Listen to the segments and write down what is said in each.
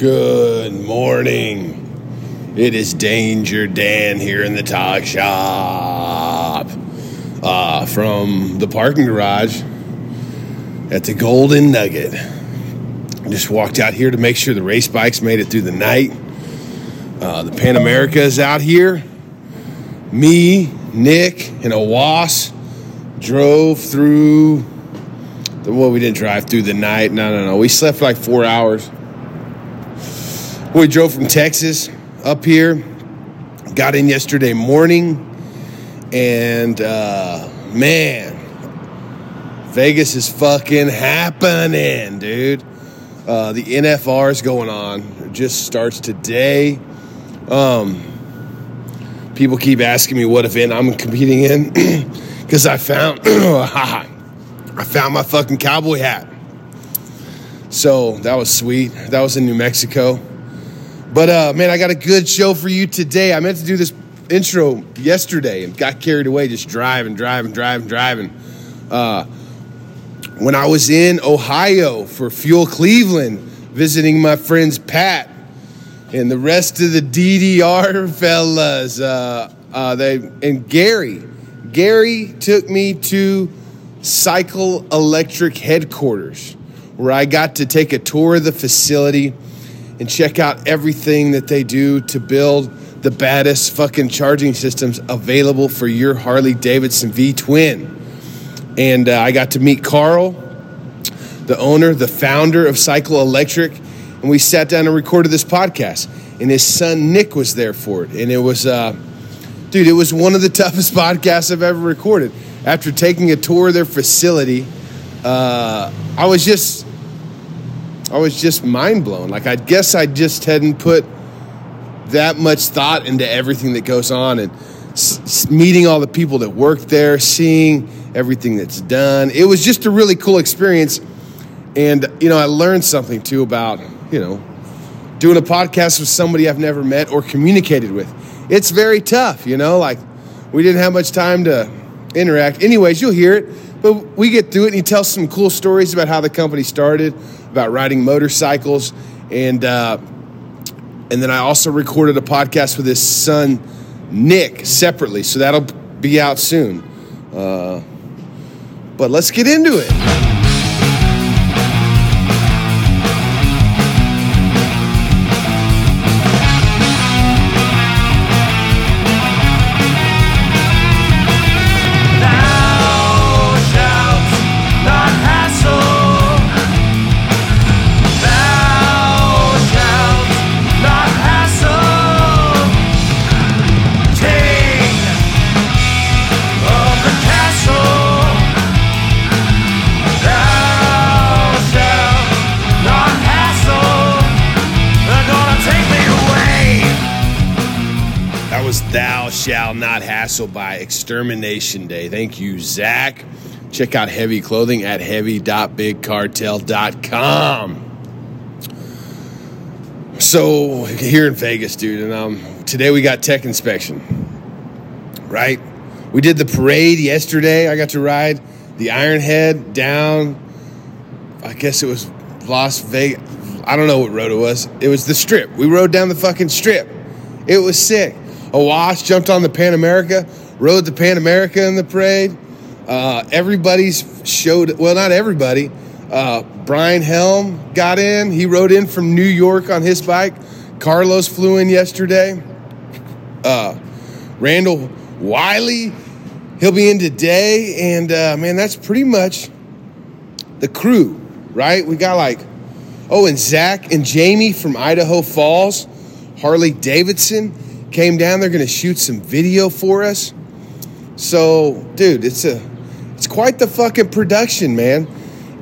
Good morning. It is Danger Dan here in the talk shop. Uh, from the parking garage at the Golden Nugget. Just walked out here to make sure the race bikes made it through the night. Uh, the Pan America is out here. Me, Nick, and a was drove through. The, well, we didn't drive through the night. No, no, no. We slept like four hours. We drove from Texas up here, got in yesterday morning, and uh, man, Vegas is fucking happening, dude. Uh, the NFR is going on. It just starts today. Um, people keep asking me what event I'm competing in because I found I found my fucking cowboy hat. So that was sweet. That was in New Mexico. But uh, man, I got a good show for you today. I meant to do this intro yesterday and got carried away just driving, driving, driving, driving. Uh, when I was in Ohio for Fuel Cleveland, visiting my friends Pat and the rest of the DDR fellas, uh, uh, they and Gary. Gary took me to Cycle Electric headquarters, where I got to take a tour of the facility and check out everything that they do to build the baddest fucking charging systems available for your Harley Davidson V Twin. And uh, I got to meet Carl, the owner, the founder of Cycle Electric, and we sat down and recorded this podcast. And his son Nick was there for it. And it was, uh, dude, it was one of the toughest podcasts I've ever recorded. After taking a tour of their facility, uh, I was just I was just mind blown. Like I guess I just hadn't put that much thought into everything that goes on and s- meeting all the people that work there, seeing everything that's done. It was just a really cool experience. And you know, I learned something too about, you know, doing a podcast with somebody I've never met or communicated with. It's very tough, you know, like we didn't have much time to interact. Anyways, you'll hear it, but we get through it and he tells some cool stories about how the company started, about riding motorcycles, and uh, and then I also recorded a podcast with his son Nick separately, so that'll be out soon. Uh, but let's get into it. Hassle by Extermination Day. Thank you, Zach. Check out Heavy Clothing at heavy.bigcartel.com. So, here in Vegas, dude, and um, today we got tech inspection, right? We did the parade yesterday. I got to ride the Ironhead down, I guess it was Las Vegas. I don't know what road it was. It was the strip. We rode down the fucking strip. It was sick. A wash jumped on the Pan America, rode the Pan America in the parade. Uh, everybody's showed, well, not everybody. Uh, Brian Helm got in. He rode in from New York on his bike. Carlos flew in yesterday. Uh, Randall Wiley, he'll be in today. And uh, man, that's pretty much the crew, right? We got like, oh, and Zach and Jamie from Idaho Falls, Harley Davidson came down. They're going to shoot some video for us. So, dude, it's a, it's quite the fucking production, man.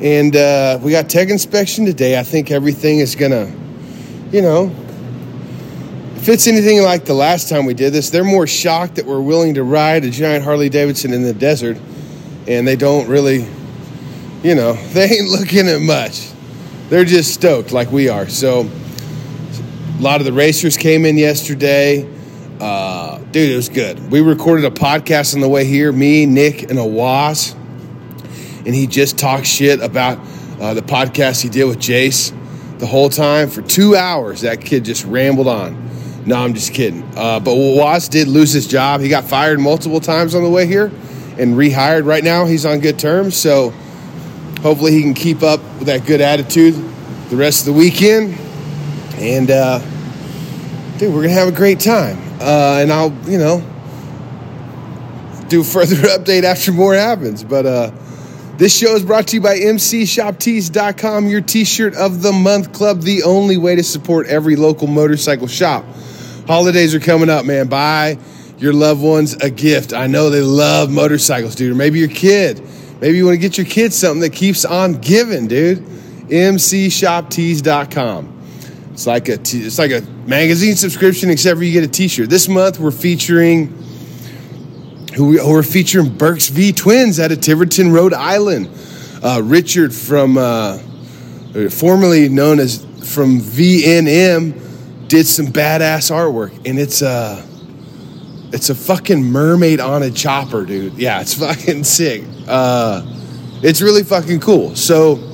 And uh, we got tech inspection today. I think everything is gonna, you know, if it's anything like the last time we did this, they're more shocked that we're willing to ride a giant Harley Davidson in the desert, and they don't really, you know, they ain't looking at much. They're just stoked like we are. So, a lot of the racers came in yesterday. Dude, it was good. We recorded a podcast on the way here, me, Nick, and Awas. And he just talked shit about uh, the podcast he did with Jace the whole time for two hours. That kid just rambled on. No, I'm just kidding. Uh, but Was did lose his job. He got fired multiple times on the way here and rehired. Right now, he's on good terms. So hopefully, he can keep up with that good attitude the rest of the weekend. And, uh, dude, we're to have a great time. Uh, and I'll, you know, do further update after more happens. But uh, this show is brought to you by MCShopTees.com, your t shirt of the month club, the only way to support every local motorcycle shop. Holidays are coming up, man. Buy your loved ones a gift. I know they love motorcycles, dude. Or maybe your kid. Maybe you want to get your kid something that keeps on giving, dude. MCShopTees.com. It's like a t- it's like a magazine subscription, except for you get a T-shirt. This month we're featuring who we, we're featuring Burks V Twins out of Tiverton, Rhode Island. Uh, Richard from uh, formerly known as from VNM did some badass artwork, and it's a it's a fucking mermaid on a chopper, dude. Yeah, it's fucking sick. Uh, it's really fucking cool. So.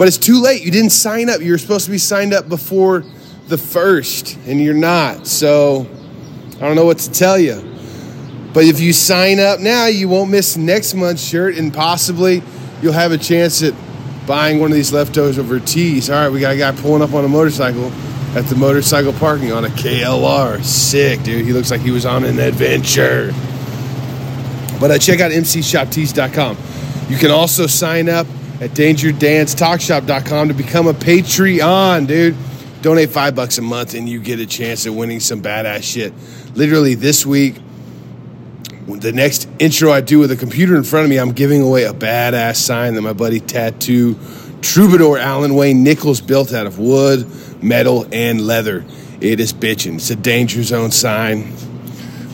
But it's too late. You didn't sign up. You were supposed to be signed up before the first, and you're not. So I don't know what to tell you. But if you sign up now, you won't miss next month's shirt, and possibly you'll have a chance at buying one of these leftovers over tees. All right, we got a guy pulling up on a motorcycle at the motorcycle parking on a KLR. Sick, dude. He looks like he was on an adventure. But uh, check out mcshoptees.com. You can also sign up at dangerdanstalkshop.com to become a Patreon, dude. Donate five bucks a month and you get a chance at winning some badass shit. Literally this week, the next intro I do with a computer in front of me, I'm giving away a badass sign that my buddy Tattoo Troubadour Alan Wayne Nichols built out of wood, metal, and leather. It is bitching. It's a danger zone sign.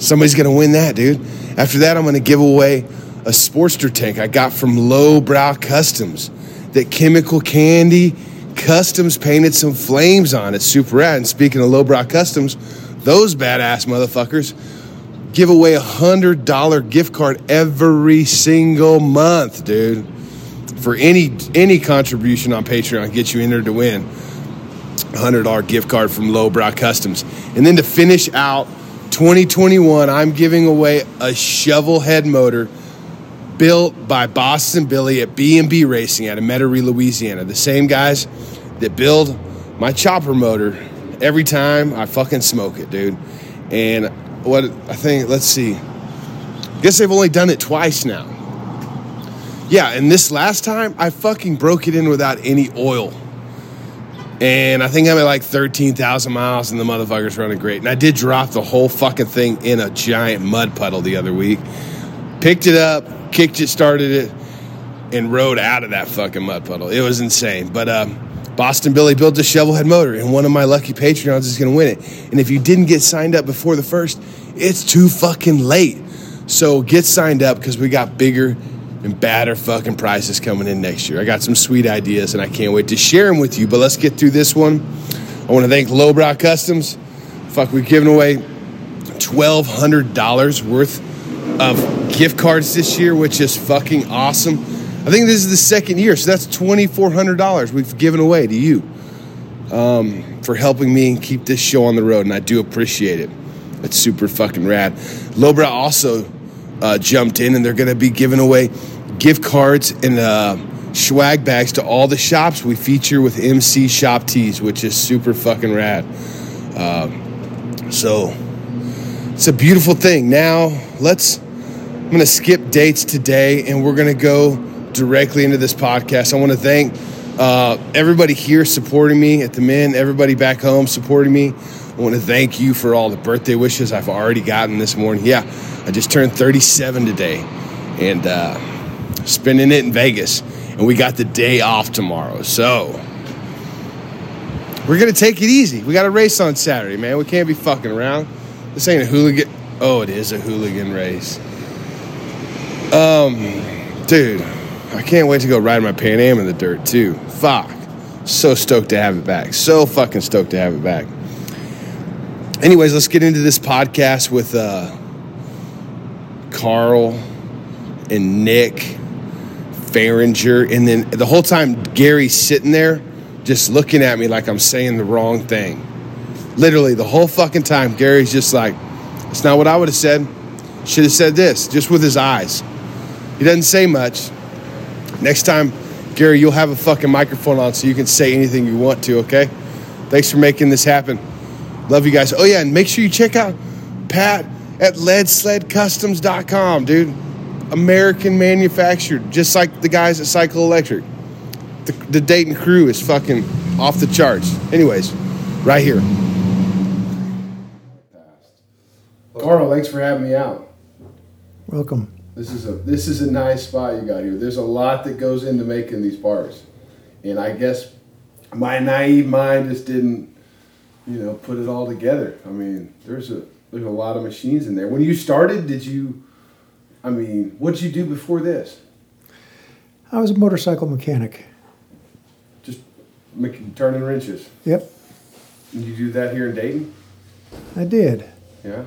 Somebody's gonna win that, dude. After that, I'm gonna give away a Sportster tank I got from Lowbrow Customs. That chemical candy customs painted some flames on it. Super rad. And speaking of Lowbrow Customs, those badass motherfuckers give away a hundred dollar gift card every single month, dude. For any any contribution on Patreon, get you entered to win a hundred dollar gift card from Lowbrow Customs. And then to finish out 2021, I'm giving away a shovel head motor built by Boston Billy at B&B Racing out of Metairie, Louisiana. The same guys that build my chopper motor every time I fucking smoke it, dude. And what I think, let's see. I guess they've only done it twice now. Yeah, and this last time I fucking broke it in without any oil. And I think I'm at like 13,000 miles and the motherfucker's running great. And I did drop the whole fucking thing in a giant mud puddle the other week. Picked it up, kicked it, started it, and rode out of that fucking mud puddle. It was insane. But um, Boston Billy built a shovelhead motor, and one of my lucky Patreons is going to win it. And if you didn't get signed up before the first, it's too fucking late. So get signed up because we got bigger and badder fucking prizes coming in next year. I got some sweet ideas, and I can't wait to share them with you. But let's get through this one. I want to thank Lowbrow Customs. Fuck, we've given away $1,200 worth of gift cards this year, which is fucking awesome. I think this is the second year, so that's $2,400 we've given away to you um, for helping me and keep this show on the road, and I do appreciate it. It's super fucking rad. Lowbrow also uh, jumped in, and they're going to be giving away gift cards and uh, swag bags to all the shops we feature with MC Shop Tees, which is super fucking rad. Um, so it's a beautiful thing. Now let's. I'm going to skip dates today, and we're going to go directly into this podcast. I want to thank uh, everybody here supporting me at the Mint, everybody back home supporting me. I want to thank you for all the birthday wishes I've already gotten this morning. Yeah, I just turned 37 today, and uh, spending it in Vegas, and we got the day off tomorrow. So we're gonna take it easy. We got a race on Saturday, man. We can't be fucking around. This ain't a hooligan. Oh, it is a hooligan race. Um, dude, I can't wait to go ride my Pan Am in the dirt too. Fuck, so stoked to have it back. So fucking stoked to have it back. Anyways, let's get into this podcast with uh, Carl and Nick Farringer, and then the whole time Gary's sitting there just looking at me like I'm saying the wrong thing. Literally, the whole fucking time, Gary's just like, it's not what I would have said. Should have said this, just with his eyes. He doesn't say much. Next time, Gary, you'll have a fucking microphone on so you can say anything you want to, okay? Thanks for making this happen. Love you guys. Oh, yeah, and make sure you check out Pat at leadsledcustoms.com, dude. American manufactured, just like the guys at Cycle Electric. The, the Dayton crew is fucking off the charts. Anyways, right here. Carl, thanks for having me out. Welcome. This is a this is a nice spot you got here. There's a lot that goes into making these bars, and I guess my naive mind just didn't, you know, put it all together. I mean, there's a there's a lot of machines in there. When you started, did you? I mean, what did you do before this? I was a motorcycle mechanic. Just making turning wrenches. Yep, And you do that here in Dayton? I did. Yeah.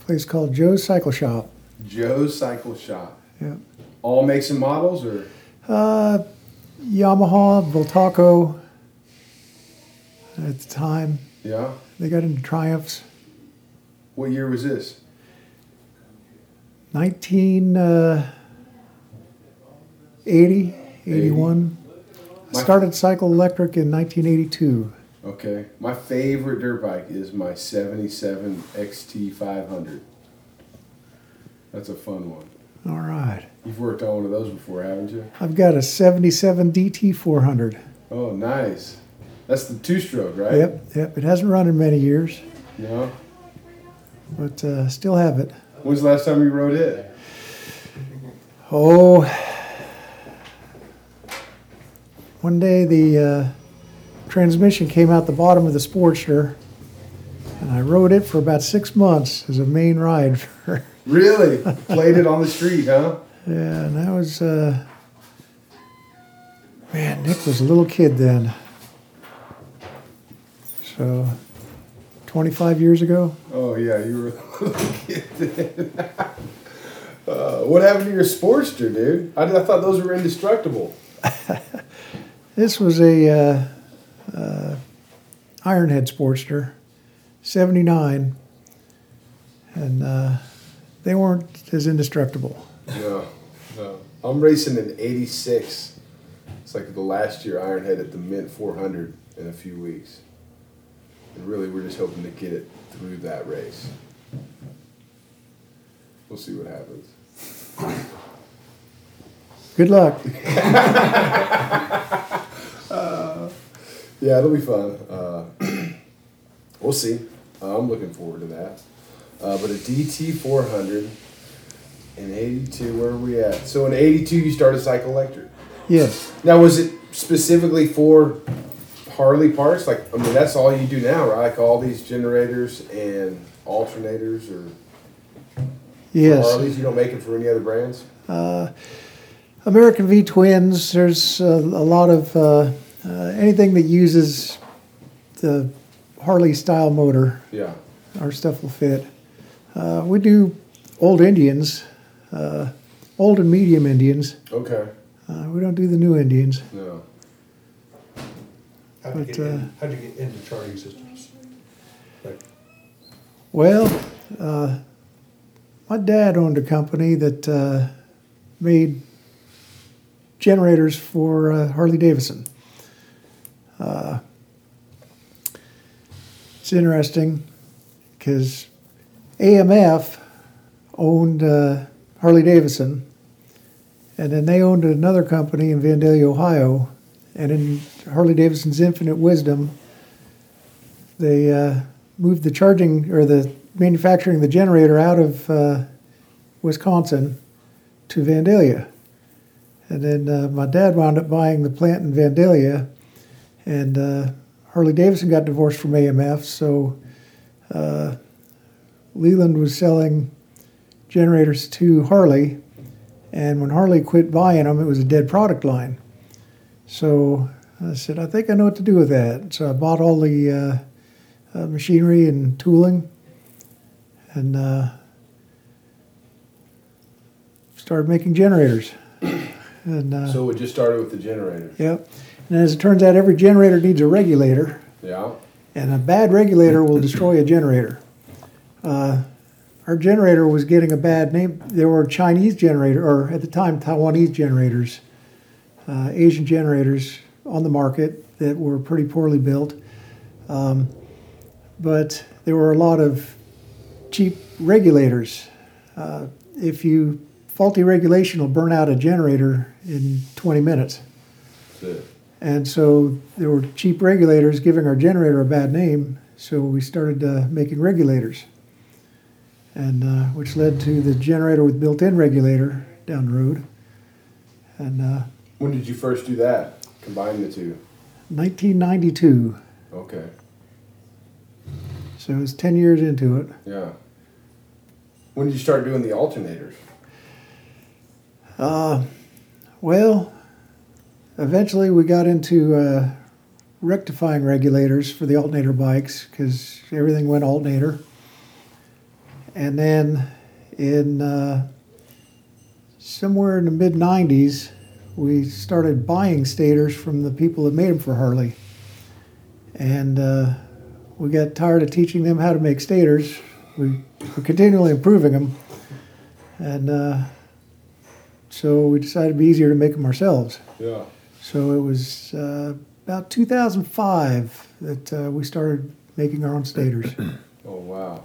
place called Joe's Cycle Shop. Joe's Cycle Shop. Yep. All makes and models, or Uh, Yamaha, Bultaco. At the time, yeah. they got into Triumphs. What year was this? 1980, 81. My- Started Cycle Electric in 1982. Okay. My favorite dirt bike is my 77 XT500. That's a fun one. All right. You've worked on one of those before, haven't you? I've got a 77 DT 400. Oh, nice. That's the two stroke, right? Yep, yep. It hasn't run in many years, No. but uh, still have it. When's the last time you rode it? Oh, one day the uh, transmission came out the bottom of the Sportster, and I rode it for about six months as a main ride. For, Really? Played it on the street, huh? yeah, and that was, uh, man, Nick was a little kid then. So, 25 years ago? Oh, yeah, you were a little kid then. uh, what happened to your Sportster, dude? I, I thought those were indestructible. This was a uh, uh, Ironhead Sportster, '79, and uh, they weren't as indestructible. No, no. I'm racing an 86. It's like the last year Ironhead at the Mint 400 in a few weeks. And really, we're just hoping to get it through that race. We'll see what happens. Good luck. Yeah, it'll be fun. Uh, we'll see. Uh, I'm looking forward to that. Uh, but a DT 400 in 82, where are we at? So in 82, you started Cycle Electric. Yes, Now, was it specifically for Harley parts? Like, I mean, that's all you do now, right? Like all these generators and alternators or yes. Harleys. You don't make it for any other brands. Uh, American V twins. There's uh, a lot of uh, uh, anything that uses the Harley style motor. Yeah. Our stuff will fit. Uh, we do old Indians, uh, old and medium Indians. Okay. Uh, we don't do the new Indians. No. How'd you, But, get in, uh, how'd you get into charging systems? Like, Well, uh, my dad owned a company that uh, made generators for uh, Harley Davidson. Uh, it's interesting because AMF owned uh, Harley Davidson, and then they owned another company in Vandalia, Ohio. And in Harley Davidson's infinite wisdom, they uh, moved the charging or the manufacturing the generator out of uh, Wisconsin to Vandalia. And then uh, my dad wound up buying the plant in Vandalia, and uh, Harley Davidson got divorced from AMF, so uh, Leland was selling generators to Harley, and when Harley quit buying them, it was a dead product line. So I said, I think I know what to do with that. So I bought all the uh, uh, machinery and tooling, and uh, started making generators. and uh, So it just started with the generator. Yep. And as it turns out, every generator needs a regulator, Yeah. and a bad regulator will destroy a generator. Uh, our generator was getting a bad name. There were Chinese generator, or at the time Taiwanese generators, uh, Asian generators on the market that were pretty poorly built. Um, but there were a lot of cheap regulators. Uh, if you faulty regulation will burn out a generator in 20 minutes. And so there were cheap regulators giving our generator a bad name, so we started uh, making regulators. And uh, which led to the generator with built in regulator down the road. And uh, When did you first do that? Combine the two. 1992, Okay. so it was 10 years into it. Yeah. When did you start doing the alternators? Uh, well, eventually we got into uh, rectifying regulators for the alternator bikes because everything went alternator. And then in uh, somewhere in the mid 90s, we started buying stators from the people that made them for Harley. And uh, we got tired of teaching them how to make stators. We were continually improving them. And uh, so we decided it'd be easier to make them ourselves. Yeah. So it was uh, about 2005 that uh, we started making our own stators. Oh wow.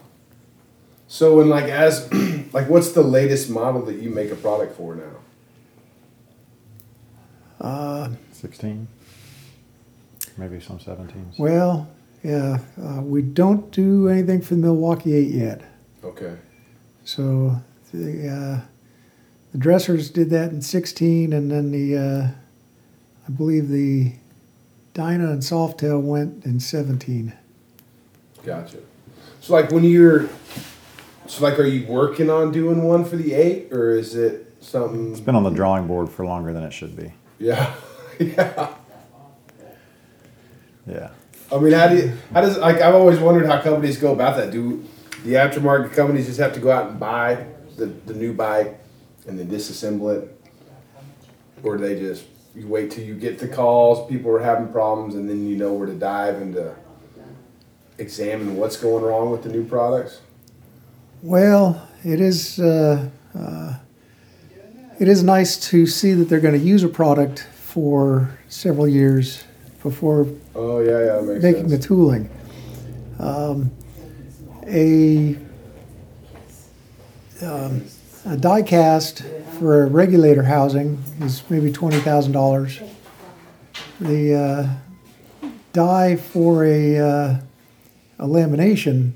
So when like as like what's the latest model that you make a product for now? Uh, 16, maybe some 17s. well, yeah, uh, we don't do anything for the Milwaukee 8 yet. Okay. So the, uh, the dressers did that in 16, and then the, uh, I believe the Dyna and Softail went in 17. Gotcha. So like when you're so like are you working on doing one for the eight or is it something It's been on the drawing board for longer than it should be. Yeah. yeah. Yeah. I mean how do you how does like I've always wondered how companies go about that. Do the aftermarket companies just have to go out and buy the, the new bike and then disassemble it? Or do they just you wait till you get the calls, people are having problems and then you know where to dive and to examine what's going wrong with the new products? Well, it is. Uh, uh, it is nice to see that they're going to use a product for several years before Oh yeah, yeah, making the tooling. Um, a um, a die cast for a regulator housing is maybe twenty thousand dollars. The uh, die for a uh, a lamination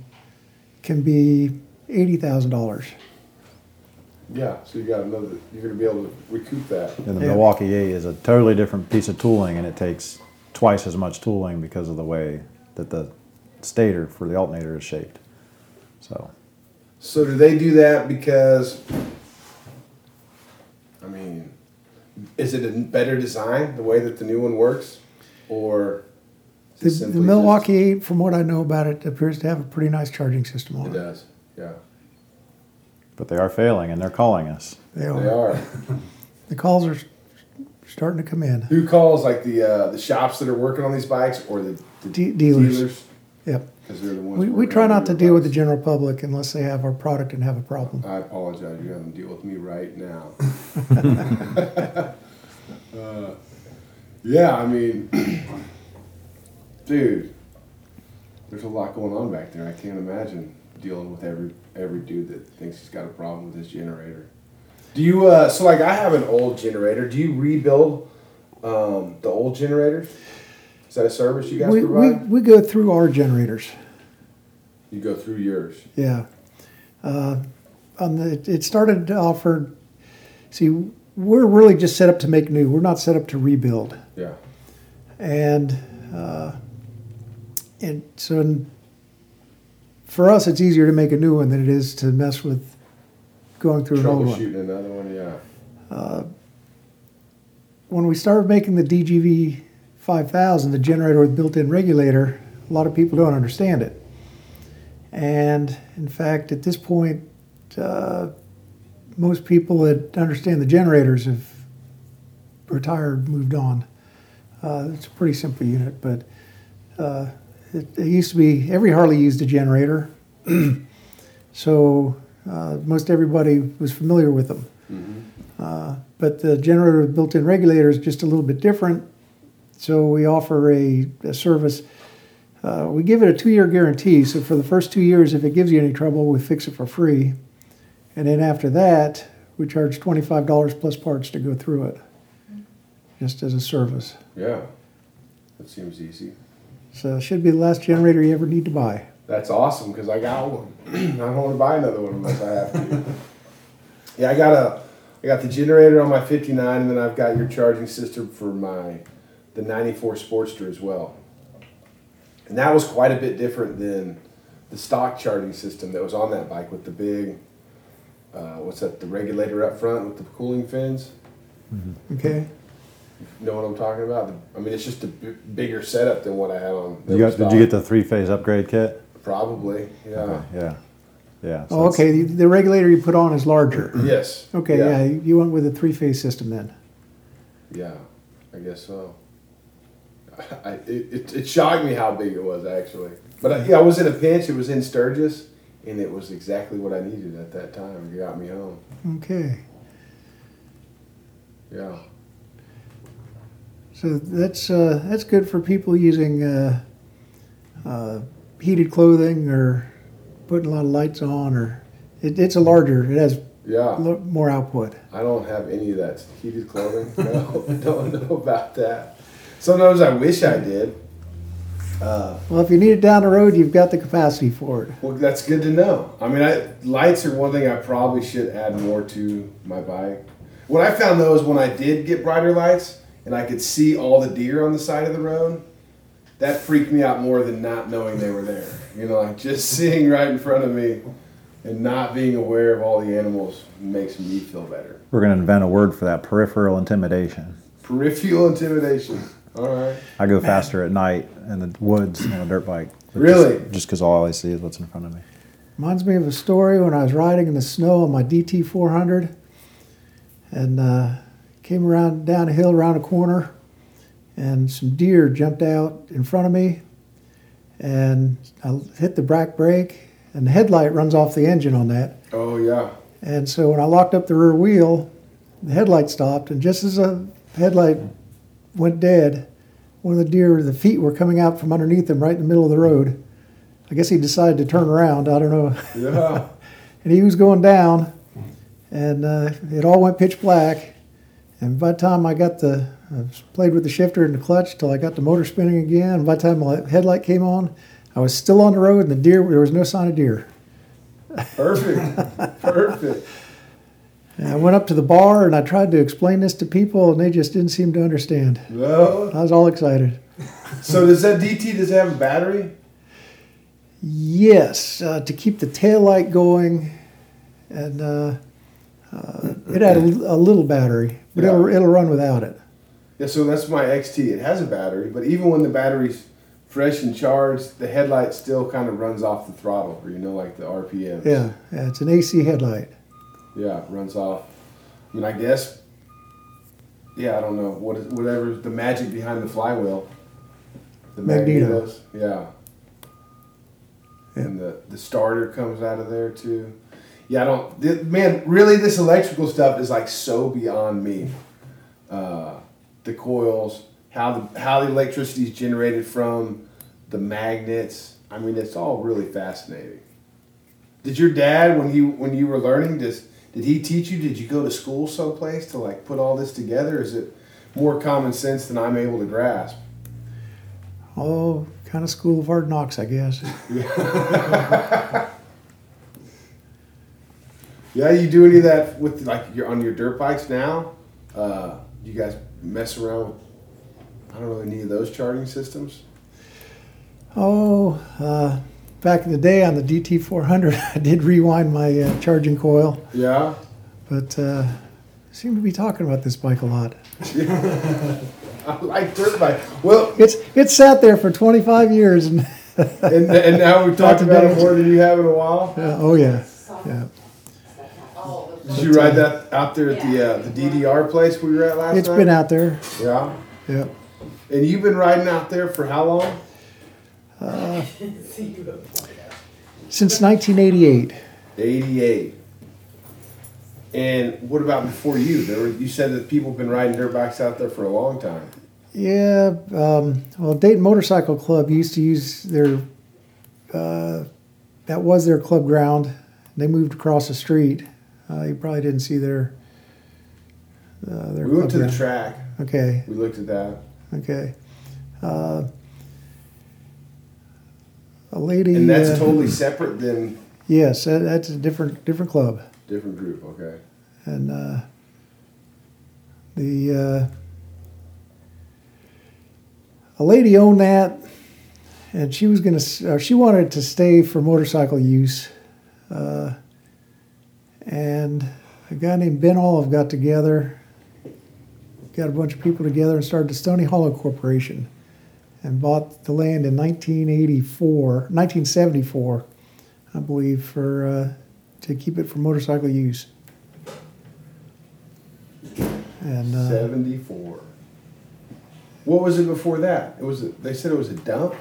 can be eighty thousand dollars. Yeah, so you got another. You're gonna be able to recoup that. And the Yeah. Milwaukee 8 is a totally different piece of tooling, and it takes twice as much tooling because of the way that the stator for the alternator is shaped. So, So do they do that because? I mean, is it a better design the way that the new one works, or The, the simply Milwaukee 8, from what I know about it, appears to have a pretty nice charging system on it it. does. Yeah, but they are failing, and they're calling us. They they are. are. The calls are starting to come in. Who calls like the uh, the shops that are working on these bikes, or the, the De- dealers. Yep. Because they're the ones. We, we try not to newer deal with the general public unless they have our product and have a problem. I apologize. You're having to deal with me right now. uh, yeah, I mean, dude, there's a lot going on back there. I can't imagine dealing with every every dude that thinks he's got a problem with his generator. Do you? Uh, so, like, I have an old generator. Do you rebuild um, the old generators? Is that a service you guys We, we, provide? we go through our generators. you go through yours. Yeah. Uh, on the, it started to offer, see, we're really just set up to make new. We're not set up to rebuild. Yeah. And, uh, and so in, for us, it's easier to make a new one than it is to mess with going through an old one. Troubleshooting another one. Yeah. when we started making the DGV 5000, the generator with built-in regulator, a lot of people don't understand it. And in fact, at this point, uh, most people that understand the generators have retired, moved on. Uh, it's a pretty simple unit, but uh, it, it used to be every Harley used a generator, so uh, most everybody was familiar with them. Uh, but the generator with built-in regulator is just a little bit different. So we offer a, a service. Uh, we give it a two-year guarantee. So for the first two years, if it gives you any trouble, we fix it for free. And then after that, we charge twenty-five dollars plus parts to go through it, just as a service. Yeah. That seems easy. So it should be the last generator you ever need to buy. That's awesome because I got one. I don't want to buy another one unless I have to. yeah, I got a, I got the generator on my '59, and then I've got your charging system for my, the '94 Sportster as well. And that was quite a bit different than the stock charging system that was on that bike with the big, uh, what's that? The regulator up front with the cooling fins. Okay. You know what I'm talking about? I mean, it's just a b- bigger setup than what I had on. You got, did you get the three-phase upgrade kit? Probably, yeah. Okay, Yeah, yeah. Oh, so Oh, it's- okay. The, the regulator you put on is larger. Yes. Okay, yeah. you went with a three-phase system then. Yeah, I guess so. I, it, it, it shocked me how big it was actually. But I, yeah, I was in a pinch. It was in Sturgis, and it was exactly what I needed at that time. It got me home. Okay. Yeah. So that's uh, that's good for people using uh, uh, heated clothing or putting a lot of lights on, or it, it's a larger. It has Yeah. lo- more output. I don't have any of that heated clothing. No, don't know about that. Sometimes I wish I did. Uh, Well, if you need it down the road, you've got the capacity for it. well, that's good to know. I mean, I, lights are one thing I probably should add more to my bike. What I found though is when I did get brighter lights and I could see all the deer on the side of the road, that freaked me out more than not knowing they were there. You know, like just seeing right in front of me and not being aware of all the animals makes me feel better. We're gonna invent a word for that, peripheral intimidation. Peripheral intimidation. All right. I go faster at night in the woods on a dirt bike. Really? Just, just cause all I see is what's in front of me. Reminds me of a story when I was riding in the snow on my DT 400 and uh, came around down a hill around a corner and some deer jumped out in front of me and I hit the back brake and the headlight runs off the engine on that. Oh yeah. And so when I locked up the rear wheel, the headlight stopped and just as the headlight went dead, one of the deer, the feet were coming out from underneath him right in the middle of the road. I guess he decided to turn around. I don't know. Yeah. and he was going down, and uh, it all went pitch black. And by the time I got the, I played with the shifter and the clutch till I got the motor spinning again. And by the time my headlight came on, I was still on the road, and the deer, there was no sign of deer. Perfect. Perfect. And I went up to the bar and I tried to explain this to people, and they just didn't seem to understand. Well, I was all excited. so does that DT does it have a battery? Yes, uh, to keep the tail light going, and uh, uh, it had a, a little battery, but it'll, it'll run without it. Yeah, so that's my XT. It has a battery, but even when the battery's fresh and charged, the headlight still kind of runs off the throttle, or you know, like the RPM. Yeah, yeah, it's an AC headlight. Yeah, it runs off. I mean, I guess. Yeah, I don't know what is whatever the magic behind the flywheel. The Magneto. magnetos. Yeah. Yeah. And the the starter comes out of there too. Yeah, I don't. th- man, really, this electrical stuff is like so beyond me. Uh, the coils, how the how the electricity is generated from the magnets. I mean, it's all really fascinating. Did your dad, when you when you were learning, just did he teach you? Did you go to school someplace to like put all this together? Is it more common sense than I'm able to grasp? Oh, kind of school of hard knocks, I guess. Yeah, you do any of that with like you're on your dirt bikes now? Uh, you guys mess around with I don't know any of those charging systems. Oh, uh, back in the day on the DT 400, I did rewind my uh, charging coil, Yeah. but uh, seem to be talking about this bike a lot. I like dirt bike. Well, It's it's sat there for 25 years, and and, and now we've talked about it more than you have in a while. uh, oh yeah, yeah. Did you ride that out there at the uh, the DDR place we were at last It's night? been out there. Yeah. Yeah. And you've been riding out there for how long? Since 1988. 88. And what about before you? There were, you said that people have been riding dirt bikes out there for a long time. Yeah, um, well, Dayton Motorcycle Club used to use their, uh, that was their club ground. They moved across the street. Uh, you probably didn't see their, uh, their We went to the track. Okay, We looked at that. okay. Uh, a lady. And that's uh, totally separate than Yes, that, that's a different different club, different group. Okay. and uh, the uh, a lady owned that, and she was gonna she wanted to stay for motorcycle use, uh, and a guy named Ben Olive got together, got a bunch of people together, and started the Stony Hollow Corporation, and bought the land in 1984, 1974. I believe, for uh, to keep it for motorcycle use. And uh, 74. What was it before that? It was. A, they said it was a dump,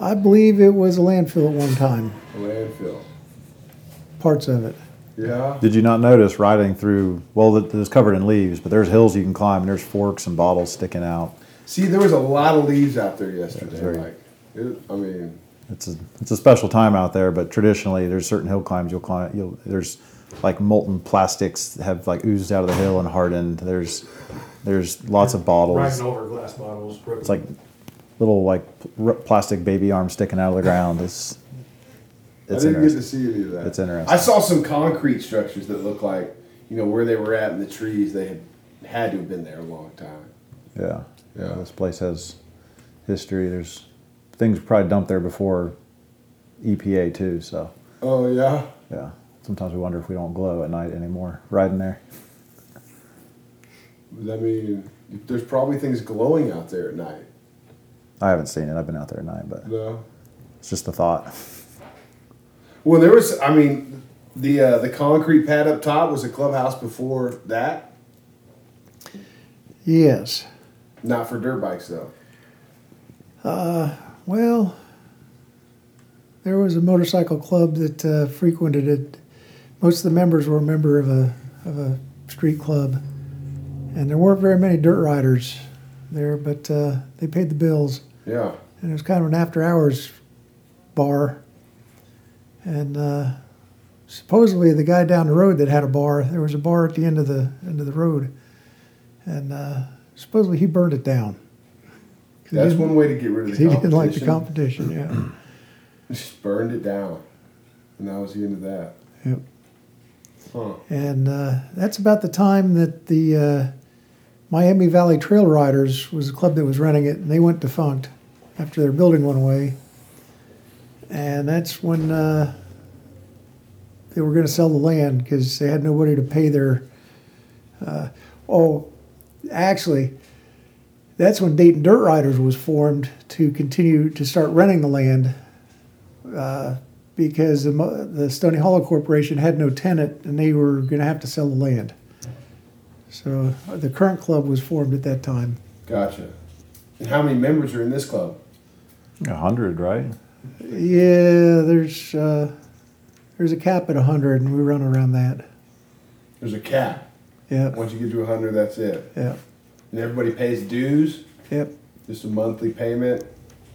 I believe it was a landfill at one time, a landfill. Parts of it. Yeah. Did you not notice riding through? Well, it- it's covered in leaves, but there's hills you can climb. and There's forks and bottles sticking out. See, there was a lot of leaves out there yesterday. very- Like, it, I mean, It's a it's a special time out there, but traditionally there's certain hill climbs you'll climb. You'll there's like molten plastics have like oozed out of the hill and hardened. There's there's lots of bottles. Riding over glass bottles. broken. It's like little like pl- plastic baby arms sticking out of the ground. It's I didn't get to see any of that. It's interesting. I saw some concrete structures that look like, you know, where they were at in the trees. They had had to have been there a long time. Yeah, Yeah. yeah. This place has history. There's things probably dumped there before EPA too. So Oh yeah. yeah, sometimes we wonder if we don't glow at night anymore riding there. I mean, there's probably things glowing out there at night. I haven't seen it. I've been out there at night, but No. it's just a thought. Well, there was. I mean, the uh, the concrete pad up top was a clubhouse before that. Yes. Not for dirt bikes though. Well, there was a motorcycle club that uh, frequented it. Most of the members were a member of a of a street club, and there weren't very many dirt riders there, but uh, they paid the bills. Yeah. and it was kind of an after hours bar. And uh, supposedly the guy down the road that had a bar, there was a bar at the end of the end of the road, and uh, supposedly he burned it down. That's one way to get rid of the competition. he didn't like the competition. Yeah. Just burned it down, and that was the end of that. Yep. Huh. And uh, that's about the time that the uh, Miami Valley Trail Riders was a club that was running it, and they went defunct after their building went away. And that's when uh, they were going to sell the land because they had nobody to pay their. Uh, oh, actually, that's when Dayton Dirt Riders was formed to continue to start renting the land uh, because the, mo- the Stony Hollow Corporation had no tenant and they were going to have to sell the land. So uh, the current club was formed at that time. Gotcha. And how many members are in this club? A hundred, right? Yeah, there's uh, there's a cap at 100 and we run around that. There's a cap. Yep, Once you get to 100, that's it. yep, And everybody pays dues, yep, just a monthly payment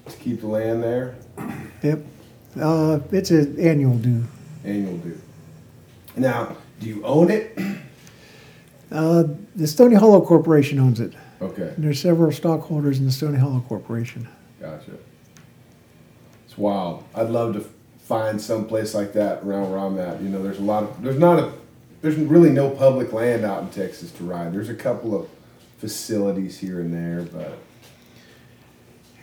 to keep the land there, yep. Uh, it's an annual due. annual due. Now, do you own it? Uh, the Stony Hollow Corporation owns it. Okay, And there's several stockholders in the Stony Hollow Corporation. gotcha. It's wild. I'd love to find some place like that around where I'm at. You know, there's a lot of, there's not a, there's really no public land out in Texas to ride. There's a couple of facilities here and there, but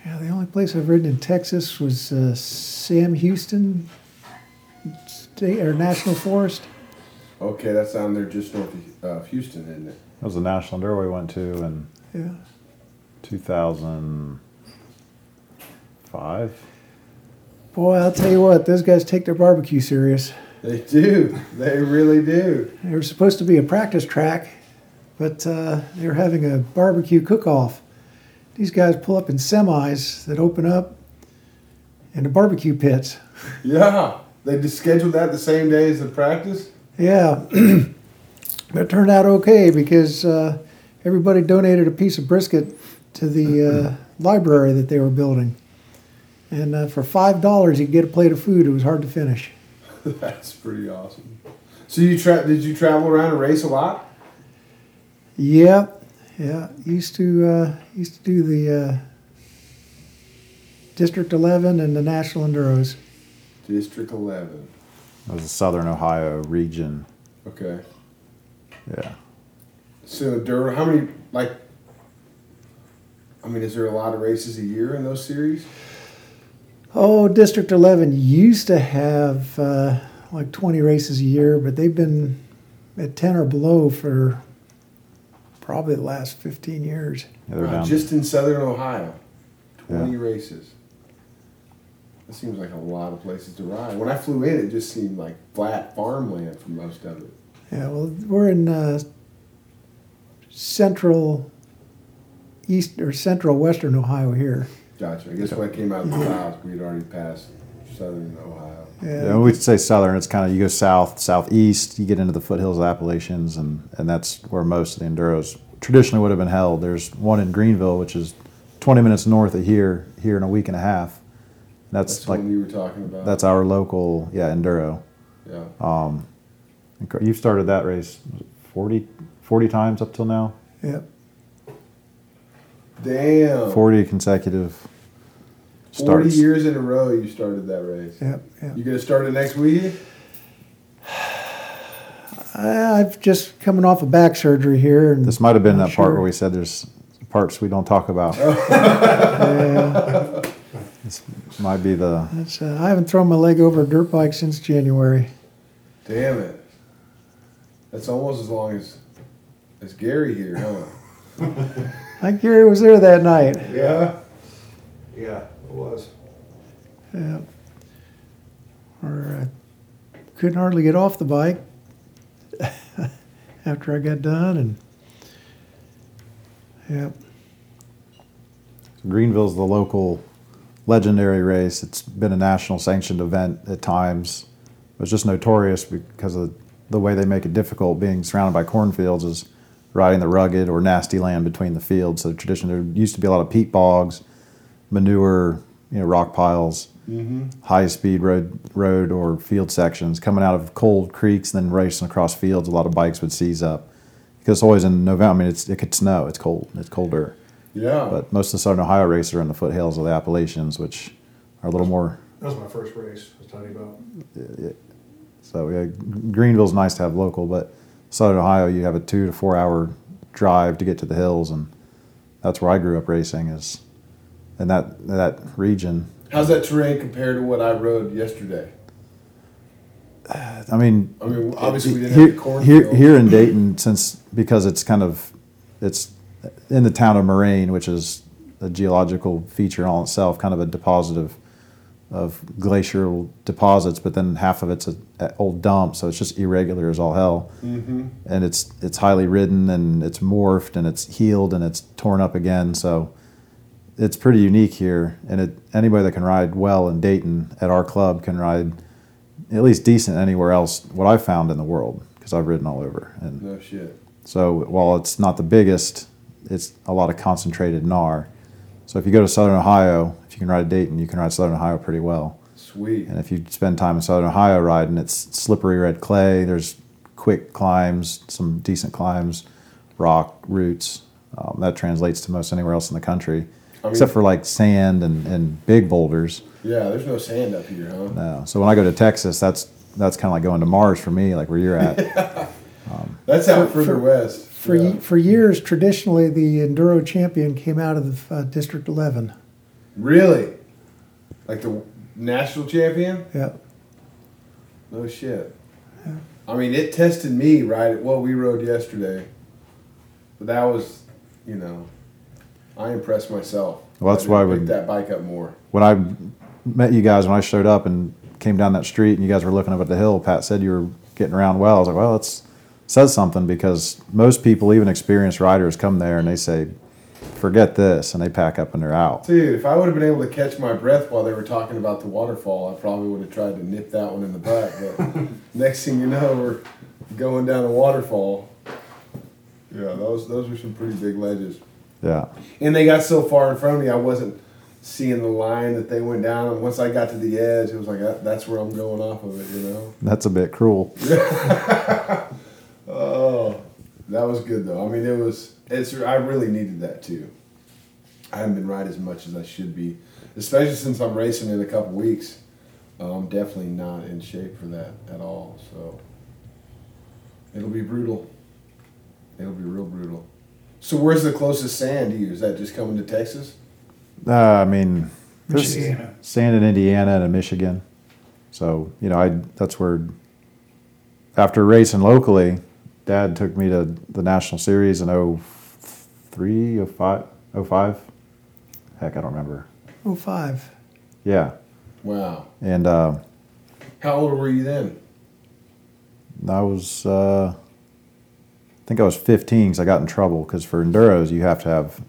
Yeah, the only place I've ridden in Texas was uh, Sam Houston State or National Forest. okay, that's down there just north of uh, Houston, isn't it? That was the national enduro we went to in Yeah. 2005. Boy, I'll tell you what, those guys take their barbecue serious. They do. They really do. They were supposed to be a practice track, but uh, they were having a barbecue cook-off, these guys pull up in semis that open up in the barbecue pits. Yeah. They just scheduled that the same day as the practice? Yeah, but it turned out okay because uh, everybody donated a piece of brisket to the uh, library that they were building. And uh, for five dollars, you could get a plate of food. It was hard to finish. That's pretty awesome. So you tra- did you travel around and race a lot? Yeah, yeah. Used to uh, used to do the uh, District Eleven and the National Enduros. District 11. That was the Southern Ohio region. Okay. Yeah. So Dur, how many like? I mean, is there a lot of races a year in those series? Oh, District 11 used to have uh, like 20 races a year, but they've been at 10 or below for probably the last 15 years. Yeah, they're Wow, down. just in Southern Ohio, twenty Yeah. races. That seems like a lot of places to ride. When I flew in, it just seemed like flat farmland for most of it. Yeah, well, we're in uh, central east or central western Ohio here. Gotcha. I guess when I came out of the clouds, we'd already passed Southern Ohio. Yeah, Yeah, when we say southern, it's kind of you go south, southeast, you get into the foothills of Appalachians, and, and that's where most of the enduros traditionally would have been held. There's one in Greenville, which is 20 minutes north of here, here in a week and a half. That's, That's like you were talking about. that's our local, yeah, enduro. yeah. Um, You've started that race 40, 40 times up till now, yeah. Damn. 40 consecutive 40 starts. years in a row you started that race. Yeah, yeah. You gonna start it next week? I- I've just coming off of back surgery here, and This might have been Not that part where we said there's parts we don't talk about. yeah, This might be the that's, uh, I haven't thrown my leg over a dirt bike since January. Damn it. That's almost as long as as Gary here, huh? I think Gary was there that night. Yeah. Yeah, it was. Yeah. Or I couldn't hardly get off the bike after I got done, and yeah, Greenville's the local legendary race. It's been a national sanctioned event at times. It's just notorious because of the way they make it difficult. Being surrounded by cornfields is riding the rugged or nasty land between the fields. So tradition there used to be a lot of peat bogs, manure, you know, rock piles, mm-hmm. high speed road road or field sections coming out of cold creeks, and then racing across fields. A lot of bikes would seize up because it's always in November. I mean, it's, it could snow. It's cold. It's colder. Yeah. But most of the Southern Ohio races are in the foothills of the Appalachians, which are a little more. That was my first race I was telling you about. Yeah. So yeah, Greenville's nice to have local, but Southern Ohio, you have a two to four hour drive to get to the hills, and that's where I grew up racing. Is in that that region. How's that terrain compared to what I rode yesterday? I mean, I mean, obviously we didn't here, here, here in Dayton, since because it's kind of it's in the town of Moraine, which is a geological feature in all itself, kind of a deposit of of glacial deposits, but then half of it's a, a old dump, so it's just irregular as all hell. Mm-hmm. And it's it's highly ridden and it's morphed and it's healed and it's torn up again. So it's pretty unique here. And it anybody that can ride well in Dayton at our club can ride at least decent anywhere else. What I've found in the world because I've ridden all over. And No shit. so while it's not the biggest, it's a lot of concentrated gnar. So if you go to Southern Ohio, if you can ride Dayton, you can ride Southern Ohio pretty well. Sweet. And if you spend time in Southern Ohio riding, it's slippery red clay. There's quick climbs, some decent climbs, rock roots. Um, that translates to most anywhere else in the country, I mean- except for like sand and, and big boulders. Yeah, there's no sand up here, huh? No. So when I go to Texas, that's that's kind of like going to Mars for me, like where you're at. That's out For- further west. For yeah. ye- for years, traditionally, the enduro champion came out of the uh, District 11. Really? Like the national champion? Yeah, No shit. Yeah. I mean, it tested me right at what we rode yesterday. But that was, you know, I impressed myself. Well, that's I why need to we- pick that bike up more. when I met you guys, when I showed up and came down that street, and you guys were looking up at the hill, Pat said you were getting around well. I was like, well, it's says something because most people, even experienced riders, come there and they say forget this, and they pack up and they're out. Dude, if I would have been able to catch my breath while they were talking about the waterfall, I probably would have tried to nip that one in the butt. But next thing you know, we're going down a waterfall. Yeah, those those are some pretty big ledges. Yeah, And they got so far in front of me, I wasn't seeing the line that they went down. And once I got to the edge, it was like that's where I'm going off of it. You know. that's a bit cruel. Oh, that was good though. I mean, it was. It's. I really needed that too. I haven't been right as much as I should be, especially since I'm racing in a couple weeks. I'm definitely not in shape for that at all. So it'll be brutal. It'll be real brutal. So where's the closest sand to you? Is that just coming to Texas? Uh, I mean, there's Michigan. sand in Indiana and in Michigan. So, you know, I that's where after racing locally, dad took me to the national series in 03, 05, 05. Heck, I don't remember. Oh five. Yeah. Wow. And uh, How old were you then? I was, uh, I think I was 15 because I got in trouble because for enduros, you have to have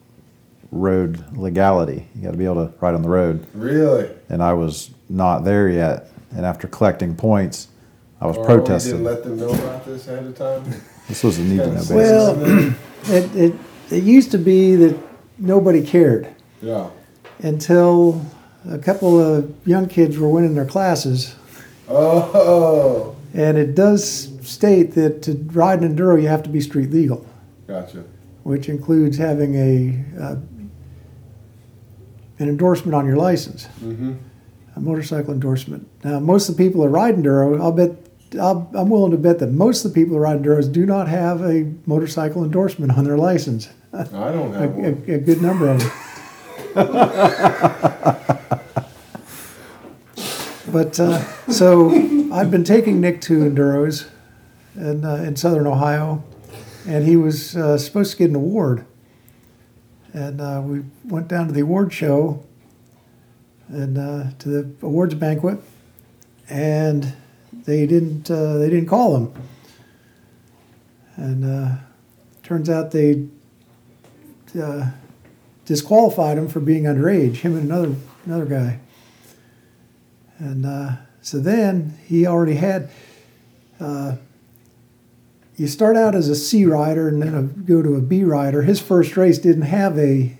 road legality. You got to be able to ride on the road. Really? And I was not there yet. And after collecting points, I was Or protesting. You didn't let them know about this ahead of time. This was a need to know basis. Well, it, it it used to be that nobody cared yeah. until a couple of young kids were winning their classes, Oh, and it does state that to ride an enduro you have to be street legal, gotcha. which includes having a uh, an endorsement on your license. Mm-hmm. a motorcycle endorsement. Now, most of the people that ride enduro, I'll bet, I'll, I'm willing to bet that most of the people that ride enduros do not have a motorcycle endorsement on their license. I don't A, have one. a, a good number of them. but uh, so I've been taking Nick to enduros in, uh, in southern Ohio, and he was uh, supposed to get an award. And uh, we went down to the award show and uh, to the awards banquet, and they didn't uh, they didn't call him. And uh, turns out they uh, disqualified him for being underage. Him and another another guy. And uh, so then he already had. Uh, you start out as a C rider and then a, go to a B rider. His first race didn't have a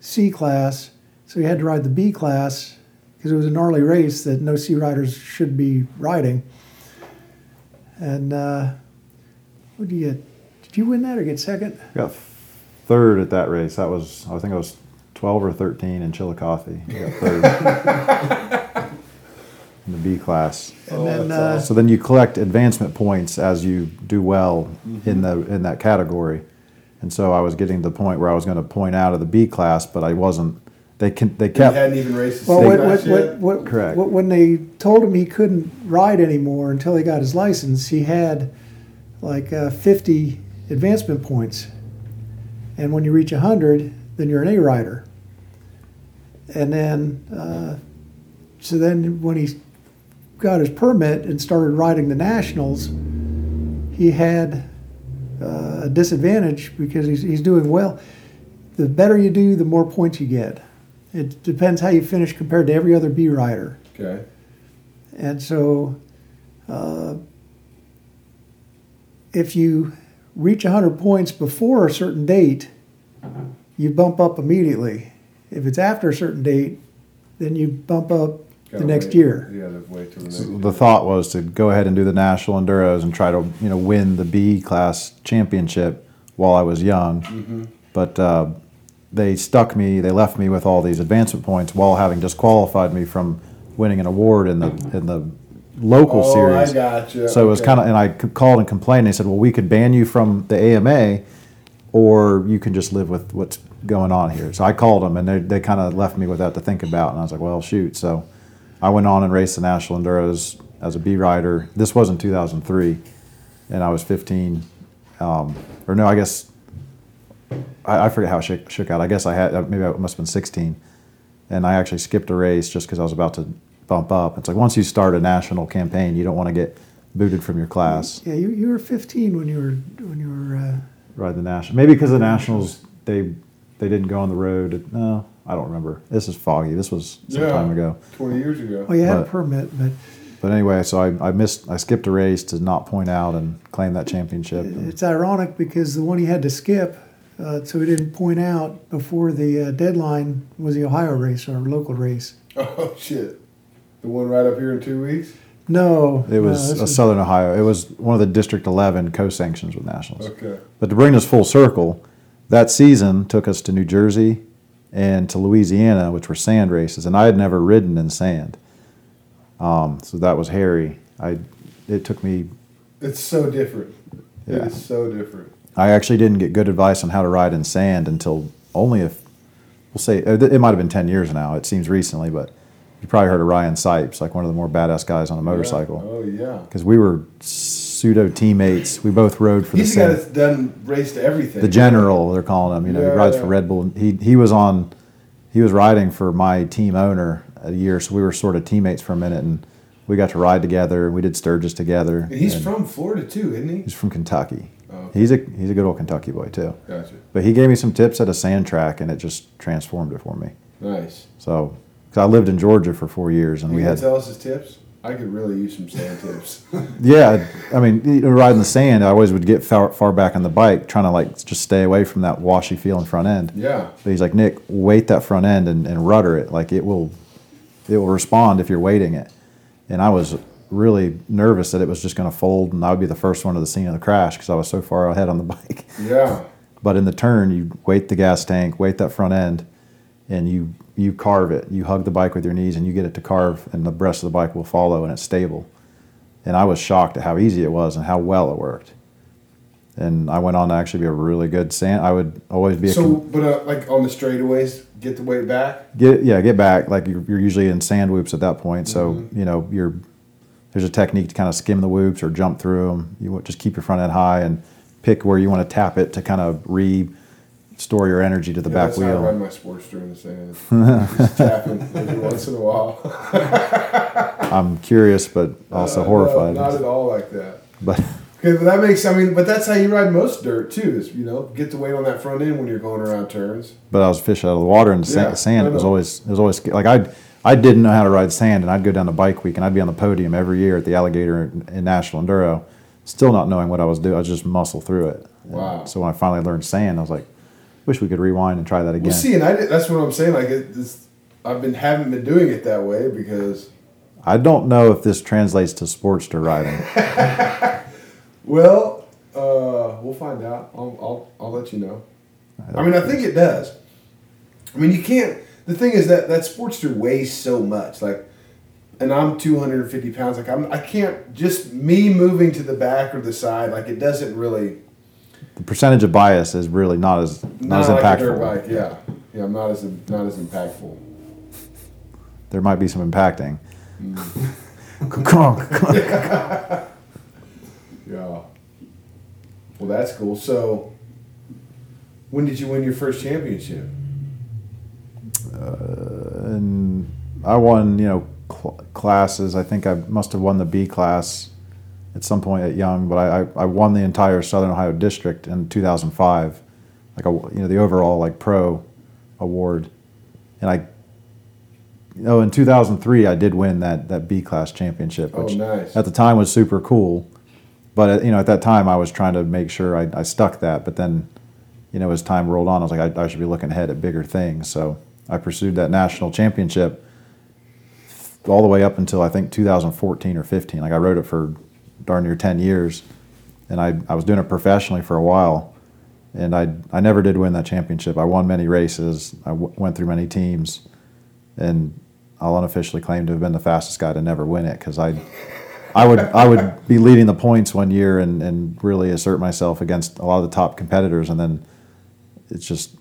C class, so he had to ride the B class because it was a gnarly race that no C riders should be riding. And uh, what did you get? Did you win that or get second? got third at that race. That was, I think I was 12 or 13 in Chillicothe. I got third in the B class. And Oh, then that's uh, So then you collect advancement points as you do well Mm-hmm. in the in that category. And so I was getting to the point where I was going to point out of the B class, but I wasn't. They can, they You kept hadn't even raced the well, what, what, yet? what, what, Correct. what- when they told him he couldn't ride anymore until he got his license, he had like uh, 50 advancement points. And when you reach 100, then you're an A rider. And then, uh, so then when he got his permit and started riding the nationals, he had uh, a disadvantage because he's, he's doing well. The better you do, the more points you get. It depends how you finish compared to every other B rider. Okay. And so, uh, if you reach 100 points before a certain date, you bump up immediately. If it's after a certain date, then you bump up the Gotta next wait. year. You gotta wait till the thought was to go ahead and do the national enduros and try to you know win the B class championship while I was young. But uh, they stuck me. They left me with all these advancement points while having disqualified me from winning an award in the in the local Oh, series. I gotcha. So it was kind of, and I called and complained. They said, "Well, we could ban you from the AMA, or you can just live with what's going on here." So I called them, and they they kind of left me with that to think about. And I was like, "Well, shoot." So I went on and raced the national enduros as a B rider. This was in 2003, and I was 15, um, or no, I guess I, I forget how it shook, shook out. I guess I had uh, maybe I must have been 16, and I actually skipped a race just because I was about to bump up. It's like once you start a national campaign, you don't want to get booted from your class. Yeah, you, you were 15 when you were when you were. Uh, Ride the national, maybe because the nationals they they didn't go on the road. No, I don't remember. This is foggy. This was some Yeah. time ago. Twenty years ago. Well, you had a permit, but But anyway, so I, I missed. I skipped a race to not point out and claim that championship. It's ironic because the one he had to skip, uh, so he didn't point out before the uh, deadline was the Ohio race, our local race. Oh shit! The one right up here in two weeks. No, it was no, this a Southern Ohio. It was one of the District 11 co-sanctions with Nationals. Okay. But to bring us full circle, that season took us to New Jersey and to Louisiana, which were sand races, and I had never ridden in sand. Um, so that was hairy. I it took me. It's so different. Yeah. It is so different. I actually didn't get good advice on how to ride in sand until only if we'll say uh, it might have been ten years now. It seems recently, but you probably heard of Ryan Sipes, like one of the more badass guys on a motorcycle. Yeah. Oh yeah. Because we were pseudo teammates. We both rode for the He's the guy same. that's done raced everything. the general they're calling him. You know, Yeah, he rides yeah. for Red Bull. He he was on, he was riding for my team owner a year, so we were sort of teammates for a minute, and we got to ride together. We did Sturgis together. And he's and from Florida too, isn't he? he's from Kentucky. Oh. He's a he's a good old Kentucky boy too. Gotcha. But he gave me some tips at a sand track, and it just transformed it for me. Nice. So, because I lived in Georgia for four years, and You we had tell us his tips. I could really use some sand tips. Yeah, I mean, you know, riding the sand, I always would get far, far back on the bike, trying to like just stay away from that washy feeling front end. yeah. But he's like, Nick, weight that front end and, and rudder it. Like it will, it will respond if you're weighting it. And I was really nervous that it was just going to fold and I would be the first one to the scene of the crash because I was so far ahead on the bike. Yeah. But in the turn, you weight the gas tank, weight that front end, and you you carve it. You hug the bike with your knees, and you get it to carve, and the rest of the bike will follow, and it's stable. And I was shocked at how easy it was and how well it worked. And I went on to actually be a really good sand. I would always be a So, com- but uh, like on the straightaways, get the weight back. get yeah get back like you're, you're usually in sand whoops at that point. So you know you're there's a technique to kind of skim the whoops or jump through them. You just keep your front end high and pick where you want to tap it to kind of re store your energy to the Yeah, back that's how I wheel. run my sports during the sand. Just tapping every once in a while. I'm curious, but also Uh, horrified. No, not at all like that. But Okay, but that makes. I mean, but that's how you ride most dirt too. Is you know get the weight on that front end when you're going around turns. but I was fishing out of the water and the Yeah, sand. It was always it was always like I I didn't know how to ride sand, and I'd go down to bike week and I'd be on the podium every year at the Alligator in, in National Enduro, still not knowing what I was doing. I was just muscle through it. And Wow. so when I finally learned sand, I was like, wish we could rewind and try that again. Well, see, and I did, that's what I'm saying. Like, it, I've been haven't been doing it that way because, I don't know if this translates to Sportster riding. well, uh, we'll find out. I'll, I'll I'll let you know. I mean, I think it does. I mean, you can't. The thing is that that Sportster weighs so much. Like, and I'm 250 pounds. Like, I'm I can't just me moving to the back or the side. Like, it doesn't really. the percentage of bias is really not as not, Not as like impactful. dirt bike. Yeah, yeah. I'm not as not as impactful. There might be some impacting. Yeah. Well, that's cool. So, when did you win your first championship? Uh, and I won, you know, cl- classes. I think I must have won the B class at some point at Young, but I, I, I won the entire Southern Ohio district in 2005, like a, you know the overall like pro award, and I. Oh, in 2003, I did win that, that B class championship, Oh, which nice. at the time was super cool. But you know, at that time, I was trying to make sure I, I stuck that. But then, you know, as time rolled on, I was like, I, I should be looking ahead at bigger things. So I pursued that national championship all the way up until I think 2014 or 15. Like I rode it for darn near 10 years, and I I was doing it professionally for a while, and I I never did win that championship. I won many races. I w- went through many teams, and I'll unofficially claim to have been the fastest guy to never win it because I. I would I would be leading the points one year and, and really assert myself against a lot of the top competitors, and then it's just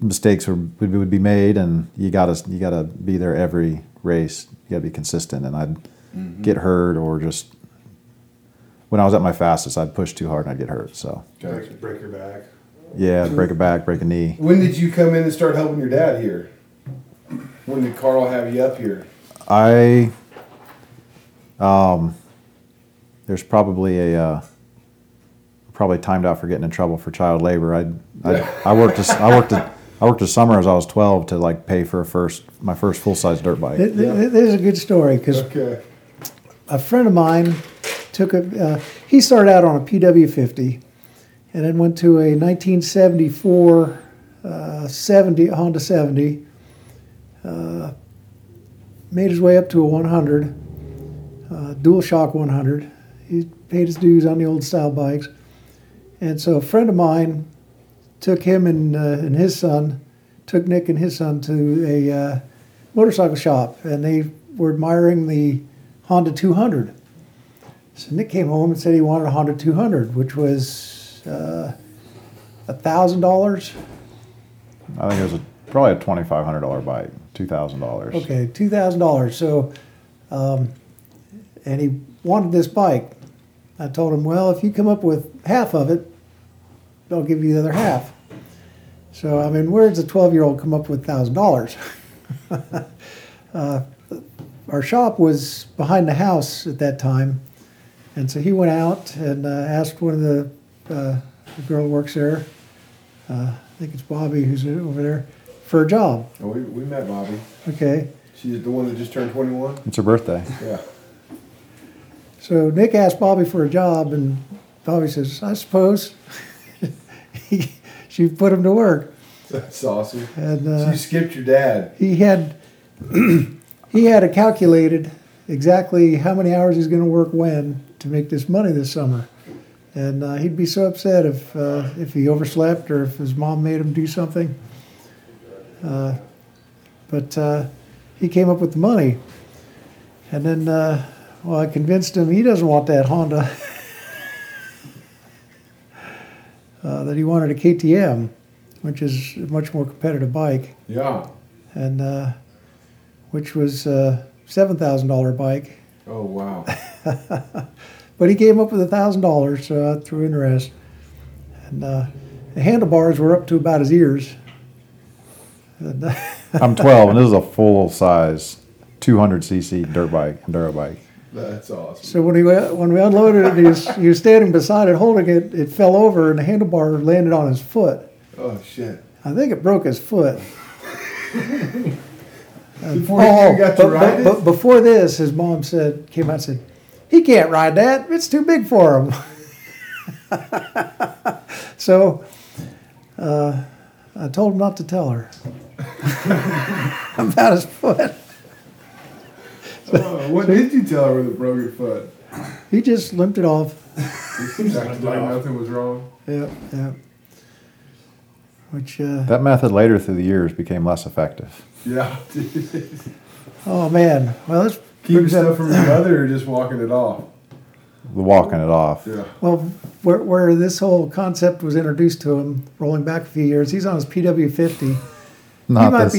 mistakes would, would, would be made, and you gotta you gotta be there every race. You gotta be consistent, and I'd mm-hmm. get hurt or just when I was at my fastest, I'd push too hard and I'd get hurt. So Gotcha. Break your back. yeah, break a back, break a knee. When did you come in and start helping your dad here? When did Carl have you up here? I um, there's probably a uh, probably timed out for getting in trouble for child labor. I I, Yeah. I worked a, I worked a, I worked a summer as I was 12 to like pay for a first my first full size dirt bike. Th- th- This is a good story because Okay. a friend of mine took a. Uh, he started out on a PW50, and then went to a 1974 uh, 70 Honda 70. Uh, made his way up to a 100, uh, dual shock 100. He paid his dues on the old style bikes, and so a friend of mine took him and uh, and his son, took Nick and his son to a uh, motorcycle shop, and they were admiring the Honda 200. So Nick came home and said he wanted a Honda 200, which was uh, a thousand dollars. I think it was a, probably a $2,500 bike, $2,000. Okay, two thousand dollars. So, um, and he wanted this bike. I told him, well, if you come up with half of it, I'll give you the other half. So, I mean, where does a twelve-year-old come up with thousand dollars? Uh, Our shop was behind the house at that time, and so he went out and uh, asked one of the uh, the girl who works there. Uh, I think it's Bobby who's over there for a job. Oh, we, we met Bobby. Okay. She's the one that just turned 21. It's her birthday. Yeah. So Nick asked Bobby for a job, and Bobby says, "I suppose." he, she put him to work, That's awesome. and so uh, you skipped your dad. he had he had it calculated exactly how many hours he's going to work when to make this money this summer. And uh, he'd be so upset if uh, if he overslept or if his mom made him do something. Uh, but uh, he came up with the money, and then uh, well, I convinced him he doesn't want that Honda. uh, that he wanted a KTM, which is a much more competitive bike Yeah. and uh, which was a seven thousand dollar bike. Oh, wow. But he came up with a thousand dollars, so I threw in the rest. And uh, the handlebars were up to about his ears. Uh, I'm 12, and this is a full size 200cc dirt bike, enduro bike. That's awesome. so when he when we unloaded it, he was, he was standing beside it, holding it. It fell over, and the handlebar landed on his foot. Oh, shit. I think it broke his foot. Before you got to but, ride but, but before this, his mom said, came out and said, he can't ride that. It's too big for him. so uh, I told him not to tell her about his foot. Oh, what did you tell her with a broken foot? He just limped it off. Exactly like nothing was wrong. Yeah, yeah. Which, uh, That method later through the years became less effective. Yeah. oh man. Well, this Keeping brings up- stuff from your mother or just walking it off? The walking it off. Yeah. Well, where, where this whole concept was introduced to him, rolling back a few years, he's on his PW50. Not he might this.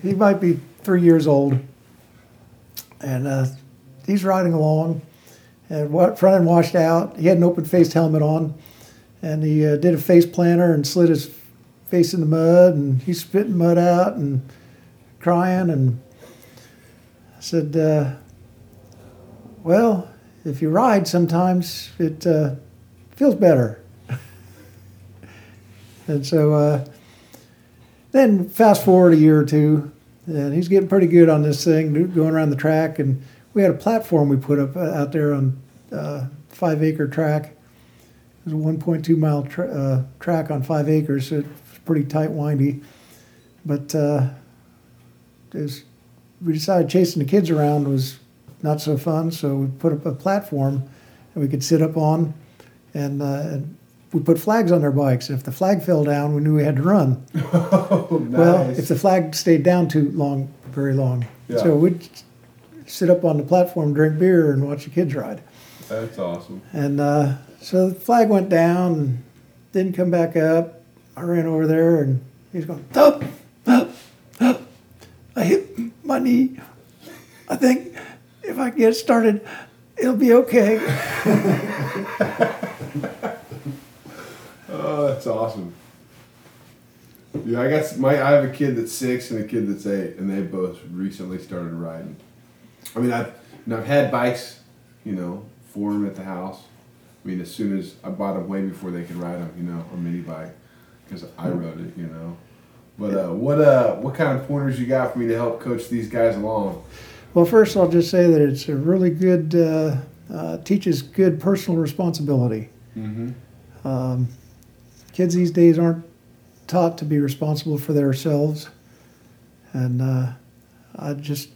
be he might be three years old, and uh, he's riding along, and what front end washed out. He had an open faced helmet on, and he uh, did a face planter and slid his face in the mud, and he's spitting mud out and crying, and I said, uh, "Well, if you ride, sometimes it uh, feels better." and so. Uh, then fast forward a year or two, and he's getting pretty good on this thing, going around the track. And we had a platform we put up uh, out there on uh, five acre track. It was a 1.2 mile tra- uh, track on five acres, so it's pretty tight, windy. But uh, was, we decided chasing the kids around was not so fun, so we put up a platform that we could sit up on, and, uh, and we put flags on their bikes. If the flag fell down, we knew we had to run. Oh, nice. Well, if the flag stayed down too long, very long. Yeah. So we'd sit up on the platform, drink beer, and watch the kids ride. That's awesome. And uh, so the flag went down and didn't come back up. I ran over there and he's going, up, up, up. I hit my knee. I think if I get started, it'll be okay. Oh, that's awesome. Yeah, I got my. I have a kid that's six and a kid that's eight, and they both recently started riding. I mean, I've and I've had bikes, you know, for them at the house. I mean, as soon as I bought them way before they could ride them, you know, a mini bike, because I rode it, you know. But uh, what uh, what kind of pointers you got for me to help coach these guys along? Well, first I'll just say that it's a really good uh, uh, teaches good personal responsibility. Mm-hmm. Um, kids these days aren't taught to be responsible for themselves, and uh, I just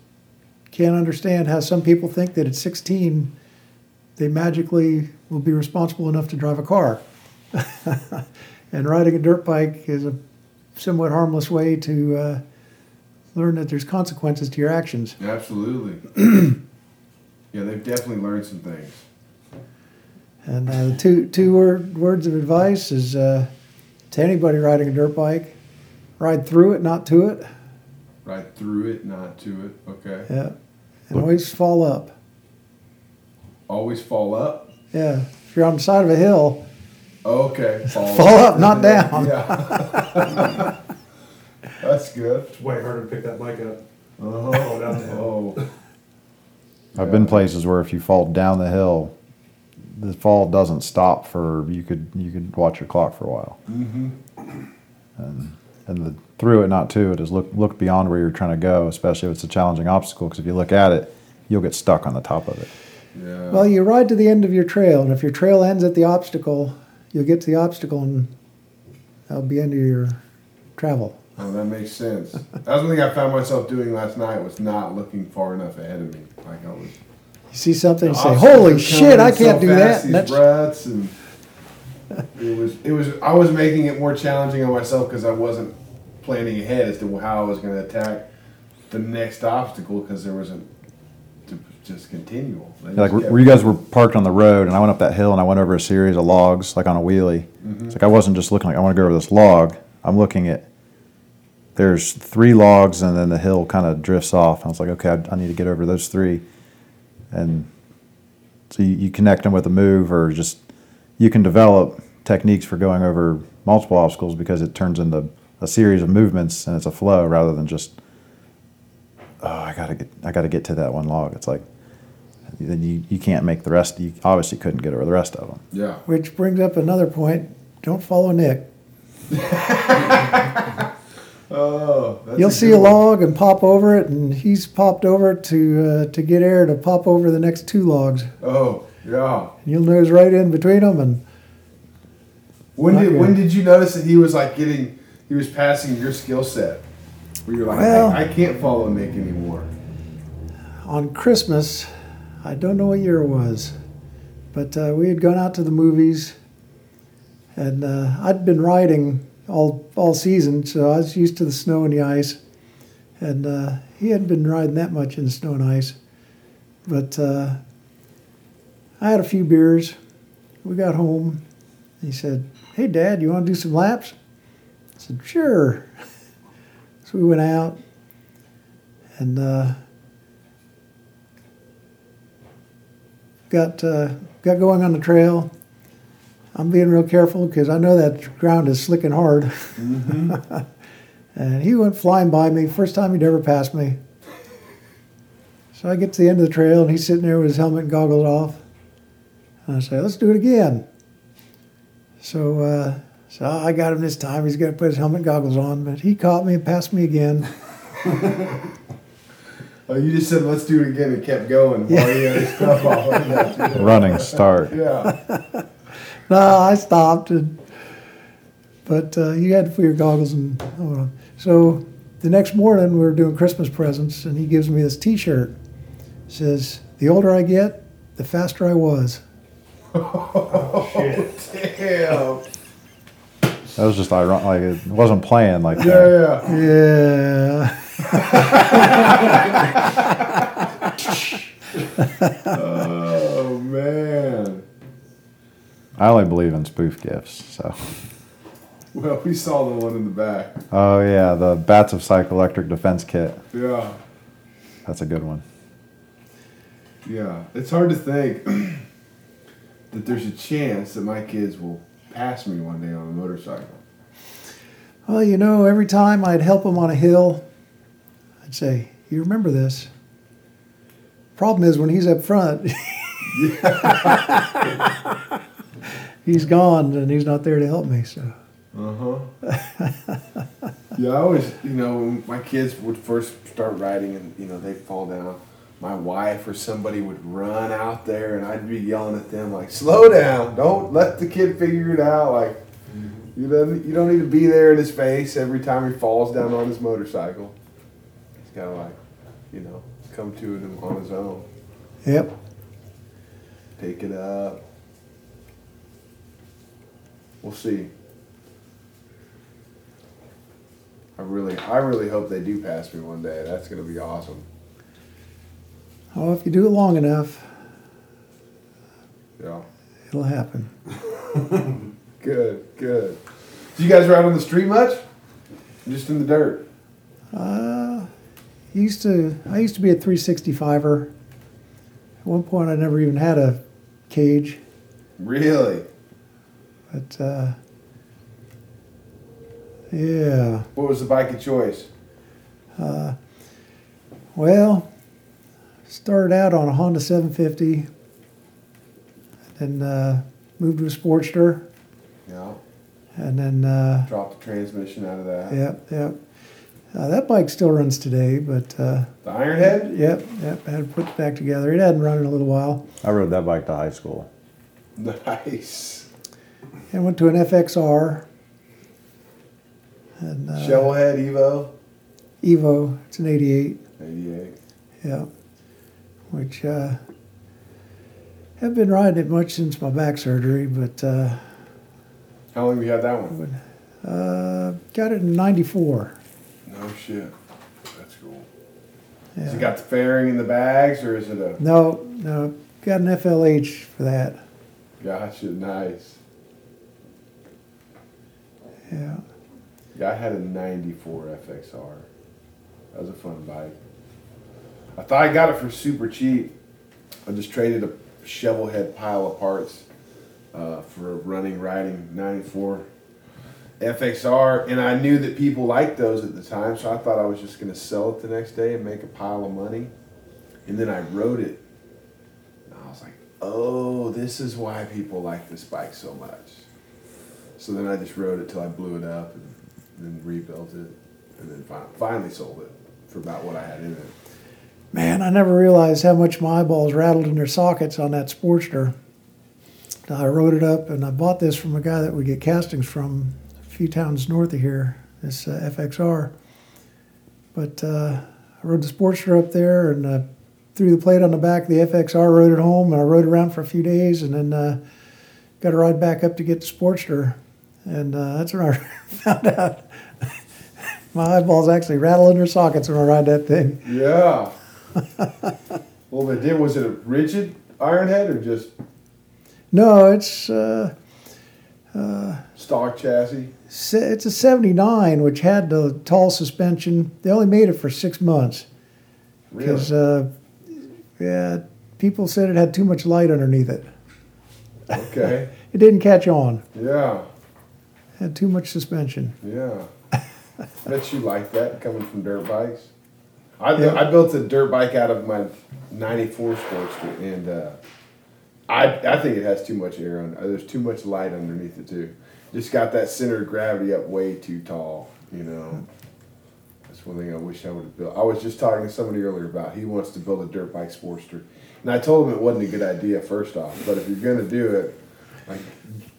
can't understand how some people think that at 16 they magically will be responsible enough to drive a car. and riding a dirt bike is a somewhat harmless way to uh, learn that there's consequences to your actions. Absolutely. yeah, they've definitely learned some things. And uh, two two word, words of advice is uh, to anybody riding a dirt bike: ride through it, not to it. Right through it, not to it. Okay. Yeah, and always fall up. Always fall up. Yeah, if you're on the side of a hill, Okay. Fall, Fall up, not down. Yeah. That's good. It's way harder to pick that bike up. Oh, down the hill. Oh. I've been places where if you fall down the hill, the fall doesn't stop for you could you could watch your clock for a while. Mm-hmm. And and the through it not to it is look look beyond where you're trying to go, especially if it's a challenging obstacle. Because if you look at it, you'll get stuck on the top of it. Yeah. well, you ride to the end of your trail, and if your trail ends at the obstacle, you'll get to the obstacle, and that'll be end of your travel. Oh, that makes sense. That's was one thing I found myself doing last night was not looking far enough ahead of me. Like I was. You see something, you say, "Holy shit, I can't do fast, that!" These And that's ruts and it was it was I was making it more challenging on myself because I wasn't planning ahead as to how I was going to attack the next obstacle because there wasn't just continual. They Yeah, like just where you guys were parked on the road, and I went up that hill and I went over a series of logs, like on a wheelie. Mm-hmm. It's like I wasn't just looking like I want to go over this log. I'm looking at there's three logs, and then the hill kind of drifts off. I was like, okay, I, I need to get over those three, and so you, you connect them with a move, or just you can develop techniques for going over multiple obstacles because it turns into a series of movements and it's a flow rather than just oh I gotta get I gotta get to that one log. It's like then you, you can't make the rest. You obviously couldn't get over the rest of them. yeah. which brings up another point. Don't follow Nick. Oh, that's You'll a see a one. log and pop over it, and he's popped over it to uh, to get air to pop over the next two logs. Oh, yeah. And you'll nose right in between them, and When did good. when did you notice that he was like getting he was passing your skill set? Where you're like, Well- I, I can't follow Nick anymore. on Christmas, I don't know what year it was, but uh, we had gone out to the movies, and uh, I'd been riding all all season, so I was used to the snow and the ice, and uh, he hadn't been riding that much in the snow and ice, but uh, I had a few beers. We got home. He said, "Hey, Dad, you want to do some laps?" I said, "Sure." So we went out, and. Uh, got uh, got going on the trail. I'm being real careful because I know that ground is slick and hard. and he went flying by me. First time he'd ever passed me. So I get to the end of the trail and he's sitting there with his helmet and goggles off. And I say, "Let's do it again." So uh, so I got him this time. He's going to put his helmet and goggles on, but he caught me and passed me again. Oh, you just said let's do it again and kept going while you had his stuff off. Running start. yeah. No, I stopped, and, but uh, you had to put your goggles and hold on. So the next morning, we were doing Christmas presents, and he gives me this T-shirt. It says, "The older I get, the faster I was." Oh, shit. Damn. That was just ironic. Like it wasn't planned like Yeah, that. yeah. Yeah. Oh man. I only believe in spoof gifts. So. Well, we saw the one in the back. Oh yeah, the Bats of Psychoelectric Defense Kit. Yeah. That's a good one. Yeah. It's hard to think that there's a chance that my kids will pass me one day on a motorcycle. Well, you know, every time I'd help him on a hill, I'd say, "You remember this." Problem is, when he's up front, he's gone and he's not there to help me. So. Uh huh. yeah, I always, you know, when my kids would first start riding and, you know, they'd fall down, my wife or somebody would run out there and I'd be yelling at them, like, slow down. Don't let the kid figure it out. Like, you don't, you don't need to be there in his face every time he falls down on his motorcycle. He's got to, like, you know, come to it on his own. Yep. Take it up. We'll see. I really, I really hope they do pass me one day. That's gonna be awesome. Oh, if you do it long enough, Yeah. it'll happen. Good, good. Do you guys ride on the street much? Just in the dirt. Uh, used to I used to be a 365er. At one point, I never even had a cage, Really? But uh, yeah. What was the bike of choice? Uh, Well, started out on a Honda 750, then uh, moved to a Sportster, Yeah. and then uh, Drop the transmission out of that. yep, yep. Uh, that bike still runs today, but uh, The Ironhead? yep, yep. I had to put it back together. It hadn't run in a little while. I rode that bike to high school. Nice. And went to an FXR. And uh, Shovelhead Evo? Evo, it's an 88. 88. Yeah. Which uh, haven't been riding it much since my back surgery, but uh, How long have you had that one? uh, got it in '94. No shit. That's cool. Yeah. Has it got the fairing in the bags or is it a no, no, got an FLH for that. gotcha? Nice. Yeah. Yeah, I had a 94 FXR. That was a fun bike. I thought I got it for super cheap. I just traded a shovel head pile of parts uh, for a running, riding 94 FXR. And I knew that people liked those at the time, so I thought I was just going to sell it the next day and make a pile of money. And then I rode it. And I was like, oh, this is why people like this bike so much. So then I just rode it till I blew it up and then rebuilt it, and then fin- finally sold it for about what I had in it. Man, I never realized how much my eyeballs rattled in their sockets on that Sportster. I wrote it up, and I bought this from a guy that we get castings from a few towns north of here, this uh, FXR. But uh, I rode the Sportster up there and uh, threw the plate on the back of the FXR, rode it home, and I rode around for a few days, and then uh, got to ride back up to get the Sportster. And uh, that's when I found out my eyeballs actually rattle in their sockets when I ride that thing. Yeah. well, they did. Was it a rigid iron head or just No, it's uh, stock chassis? it's a '79, which had the tall suspension. They only made it for six months because, Really? uh, yeah, people said it had too much light underneath it. Okay. It didn't catch on. Yeah. Had too much suspension. Yeah. Bet you like that coming from dirt bikes. I, Yeah. I built a dirt bike out of my 94 Sportster, and uh, I, I think it has too much air on uh, There's too much light underneath it, too. Just got that center of gravity up way too tall, you know. That's one thing I wish I would have built. I was just talking to somebody earlier about he wants to build a dirt bike Sportster. And I told him it wasn't a good idea, first off, but if you're going to do it, like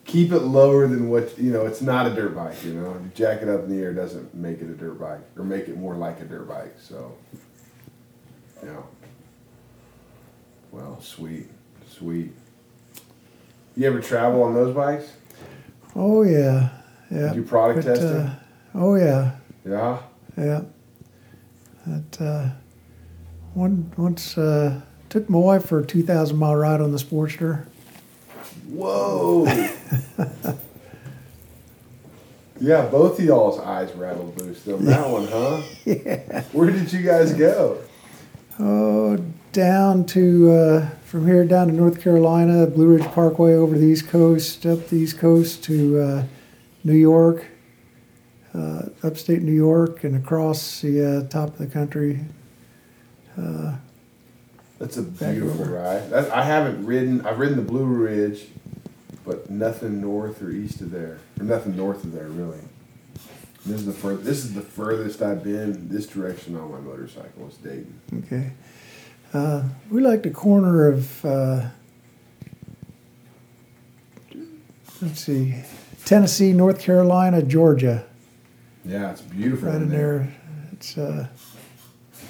keep it lower than what you know it's not a dirt bike you know? You jack it up in the air doesn't make it a dirt bike or make it more like a dirt bike so yeah well sweet sweet. You ever travel on those bikes? Oh yeah, yeah. Did you product But, test uh, oh yeah, yeah? Yeah. That uh, one once uh, took my wife for a 2,000 mile ride on the Sportster. Whoa yeah both of y'all's eyes rattled loose on that one huh Yeah. where did you guys go Oh, down to uh, from here down to North Carolina, Blue Ridge Parkway over the East Coast, up the East Coast to uh, New York, uh, upstate New York, and across the uh, top of the country. That's a beautiful ride. That, I haven't ridden. I've ridden the Blue Ridge, but nothing north or east of there, or nothing north of there really. This is the fur- This is the furthest I've been this direction on my motorcycle. Is Dayton. Okay. Uh, we like the corner of, uh, let's see, Tennessee, North Carolina, Georgia. Yeah, it's beautiful Right in there. It's uh,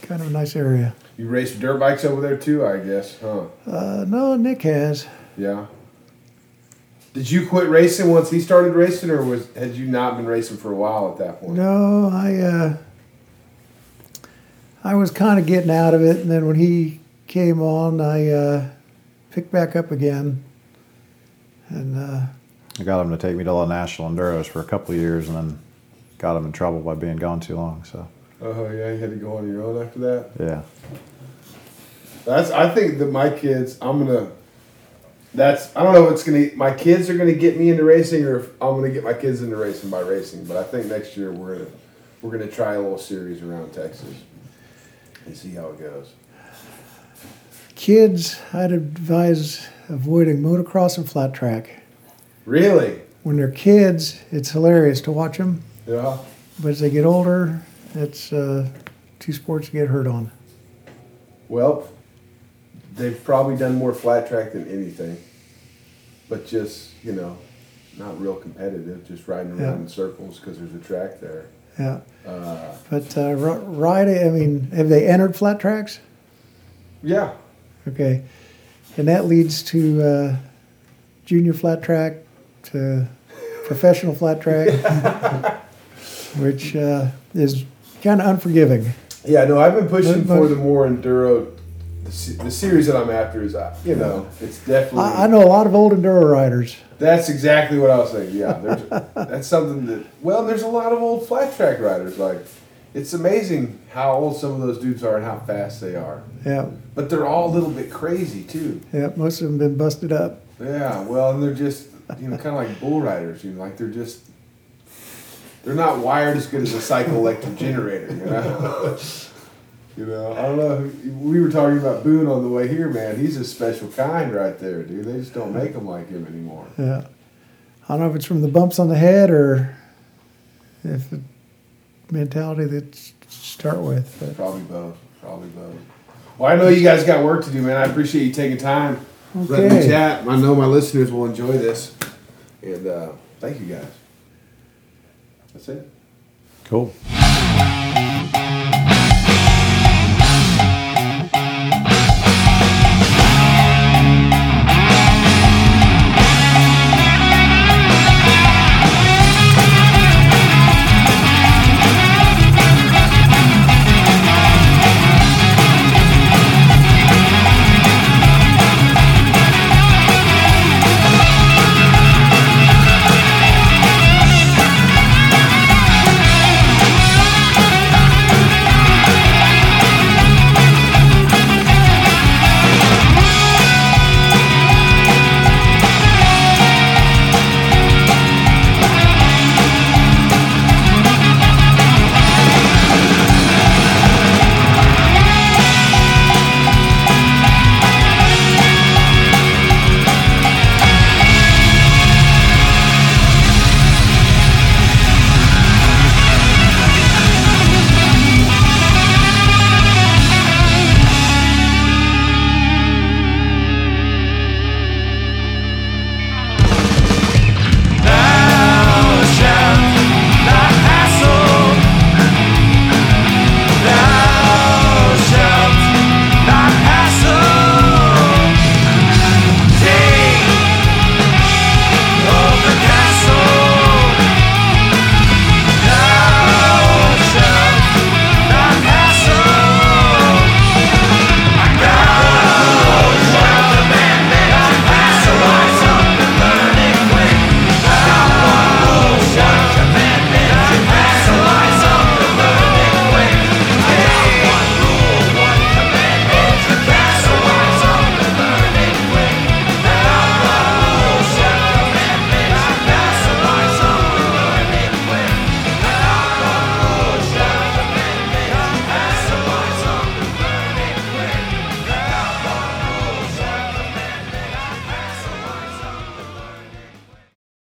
kind of a nice area. You race dirt bikes over there too, I guess, huh? Uh, no, Nick has. Yeah. Did you quit racing once he started racing, or was had you not been racing for a while at that point? No, I uh, I was kind of getting out of it, and then when he came on, I uh, picked back up again. And uh, I got him to take me to the national enduros for a couple of years, and then got him in trouble by being gone too long. So Oh yeah, you had to go on your own after that. yeah, That's. I think that my kids. I'm gonna. That's. I don't know if it's gonna. My kids are gonna get me into racing, or if I'm gonna get my kids into racing by racing. But I think next year we're gonna we're gonna try a little series around Texas and see how it goes. kids, I'd advise avoiding motocross and flat track. Really? When they're kids, it's hilarious to watch them, Yeah. but as they get older, it's uh, two sports to get hurt on. Well, they've probably done more flat track than anything, but just you know, not real competitive, just riding around Yeah. in circles because there's a track there. Yeah, Uh, but uh, ri- riding. I mean, have they entered flat tracks? yeah, Okay, and that leads to uh, junior flat track to professional flat track, which uh, is kind of unforgiving. yeah. No, I've been pushing But- but- for the more enduro. The, the series that I'm after is, uh, you know, it's definitely. I, I know a lot of old enduro riders. That's exactly what I was saying. Yeah, there's, that's something that. Well, there's a lot of old flat track riders. Like, it's amazing how old some of those dudes are and how fast they are. Yeah, But they're all a little bit crazy too. yeah. Most of them been busted up. Yeah, well, and they're just you know kind of like bull riders. You know, like they're just they're not wired as good as a cycle electric generator. You know. you know, I don't know. We were talking about Boone on the way here, man. He's a special kind right there, dude. They just don't make them like him anymore. Yeah, I don't know if it's from the bumps on the head or if the mentality that s- start with. But Probably both. Probably both. Well, I know you guys got work to do, man. I appreciate you taking time. Let me Okay. chat. I know my listeners will enjoy this. And uh, thank you guys. That's it. cool.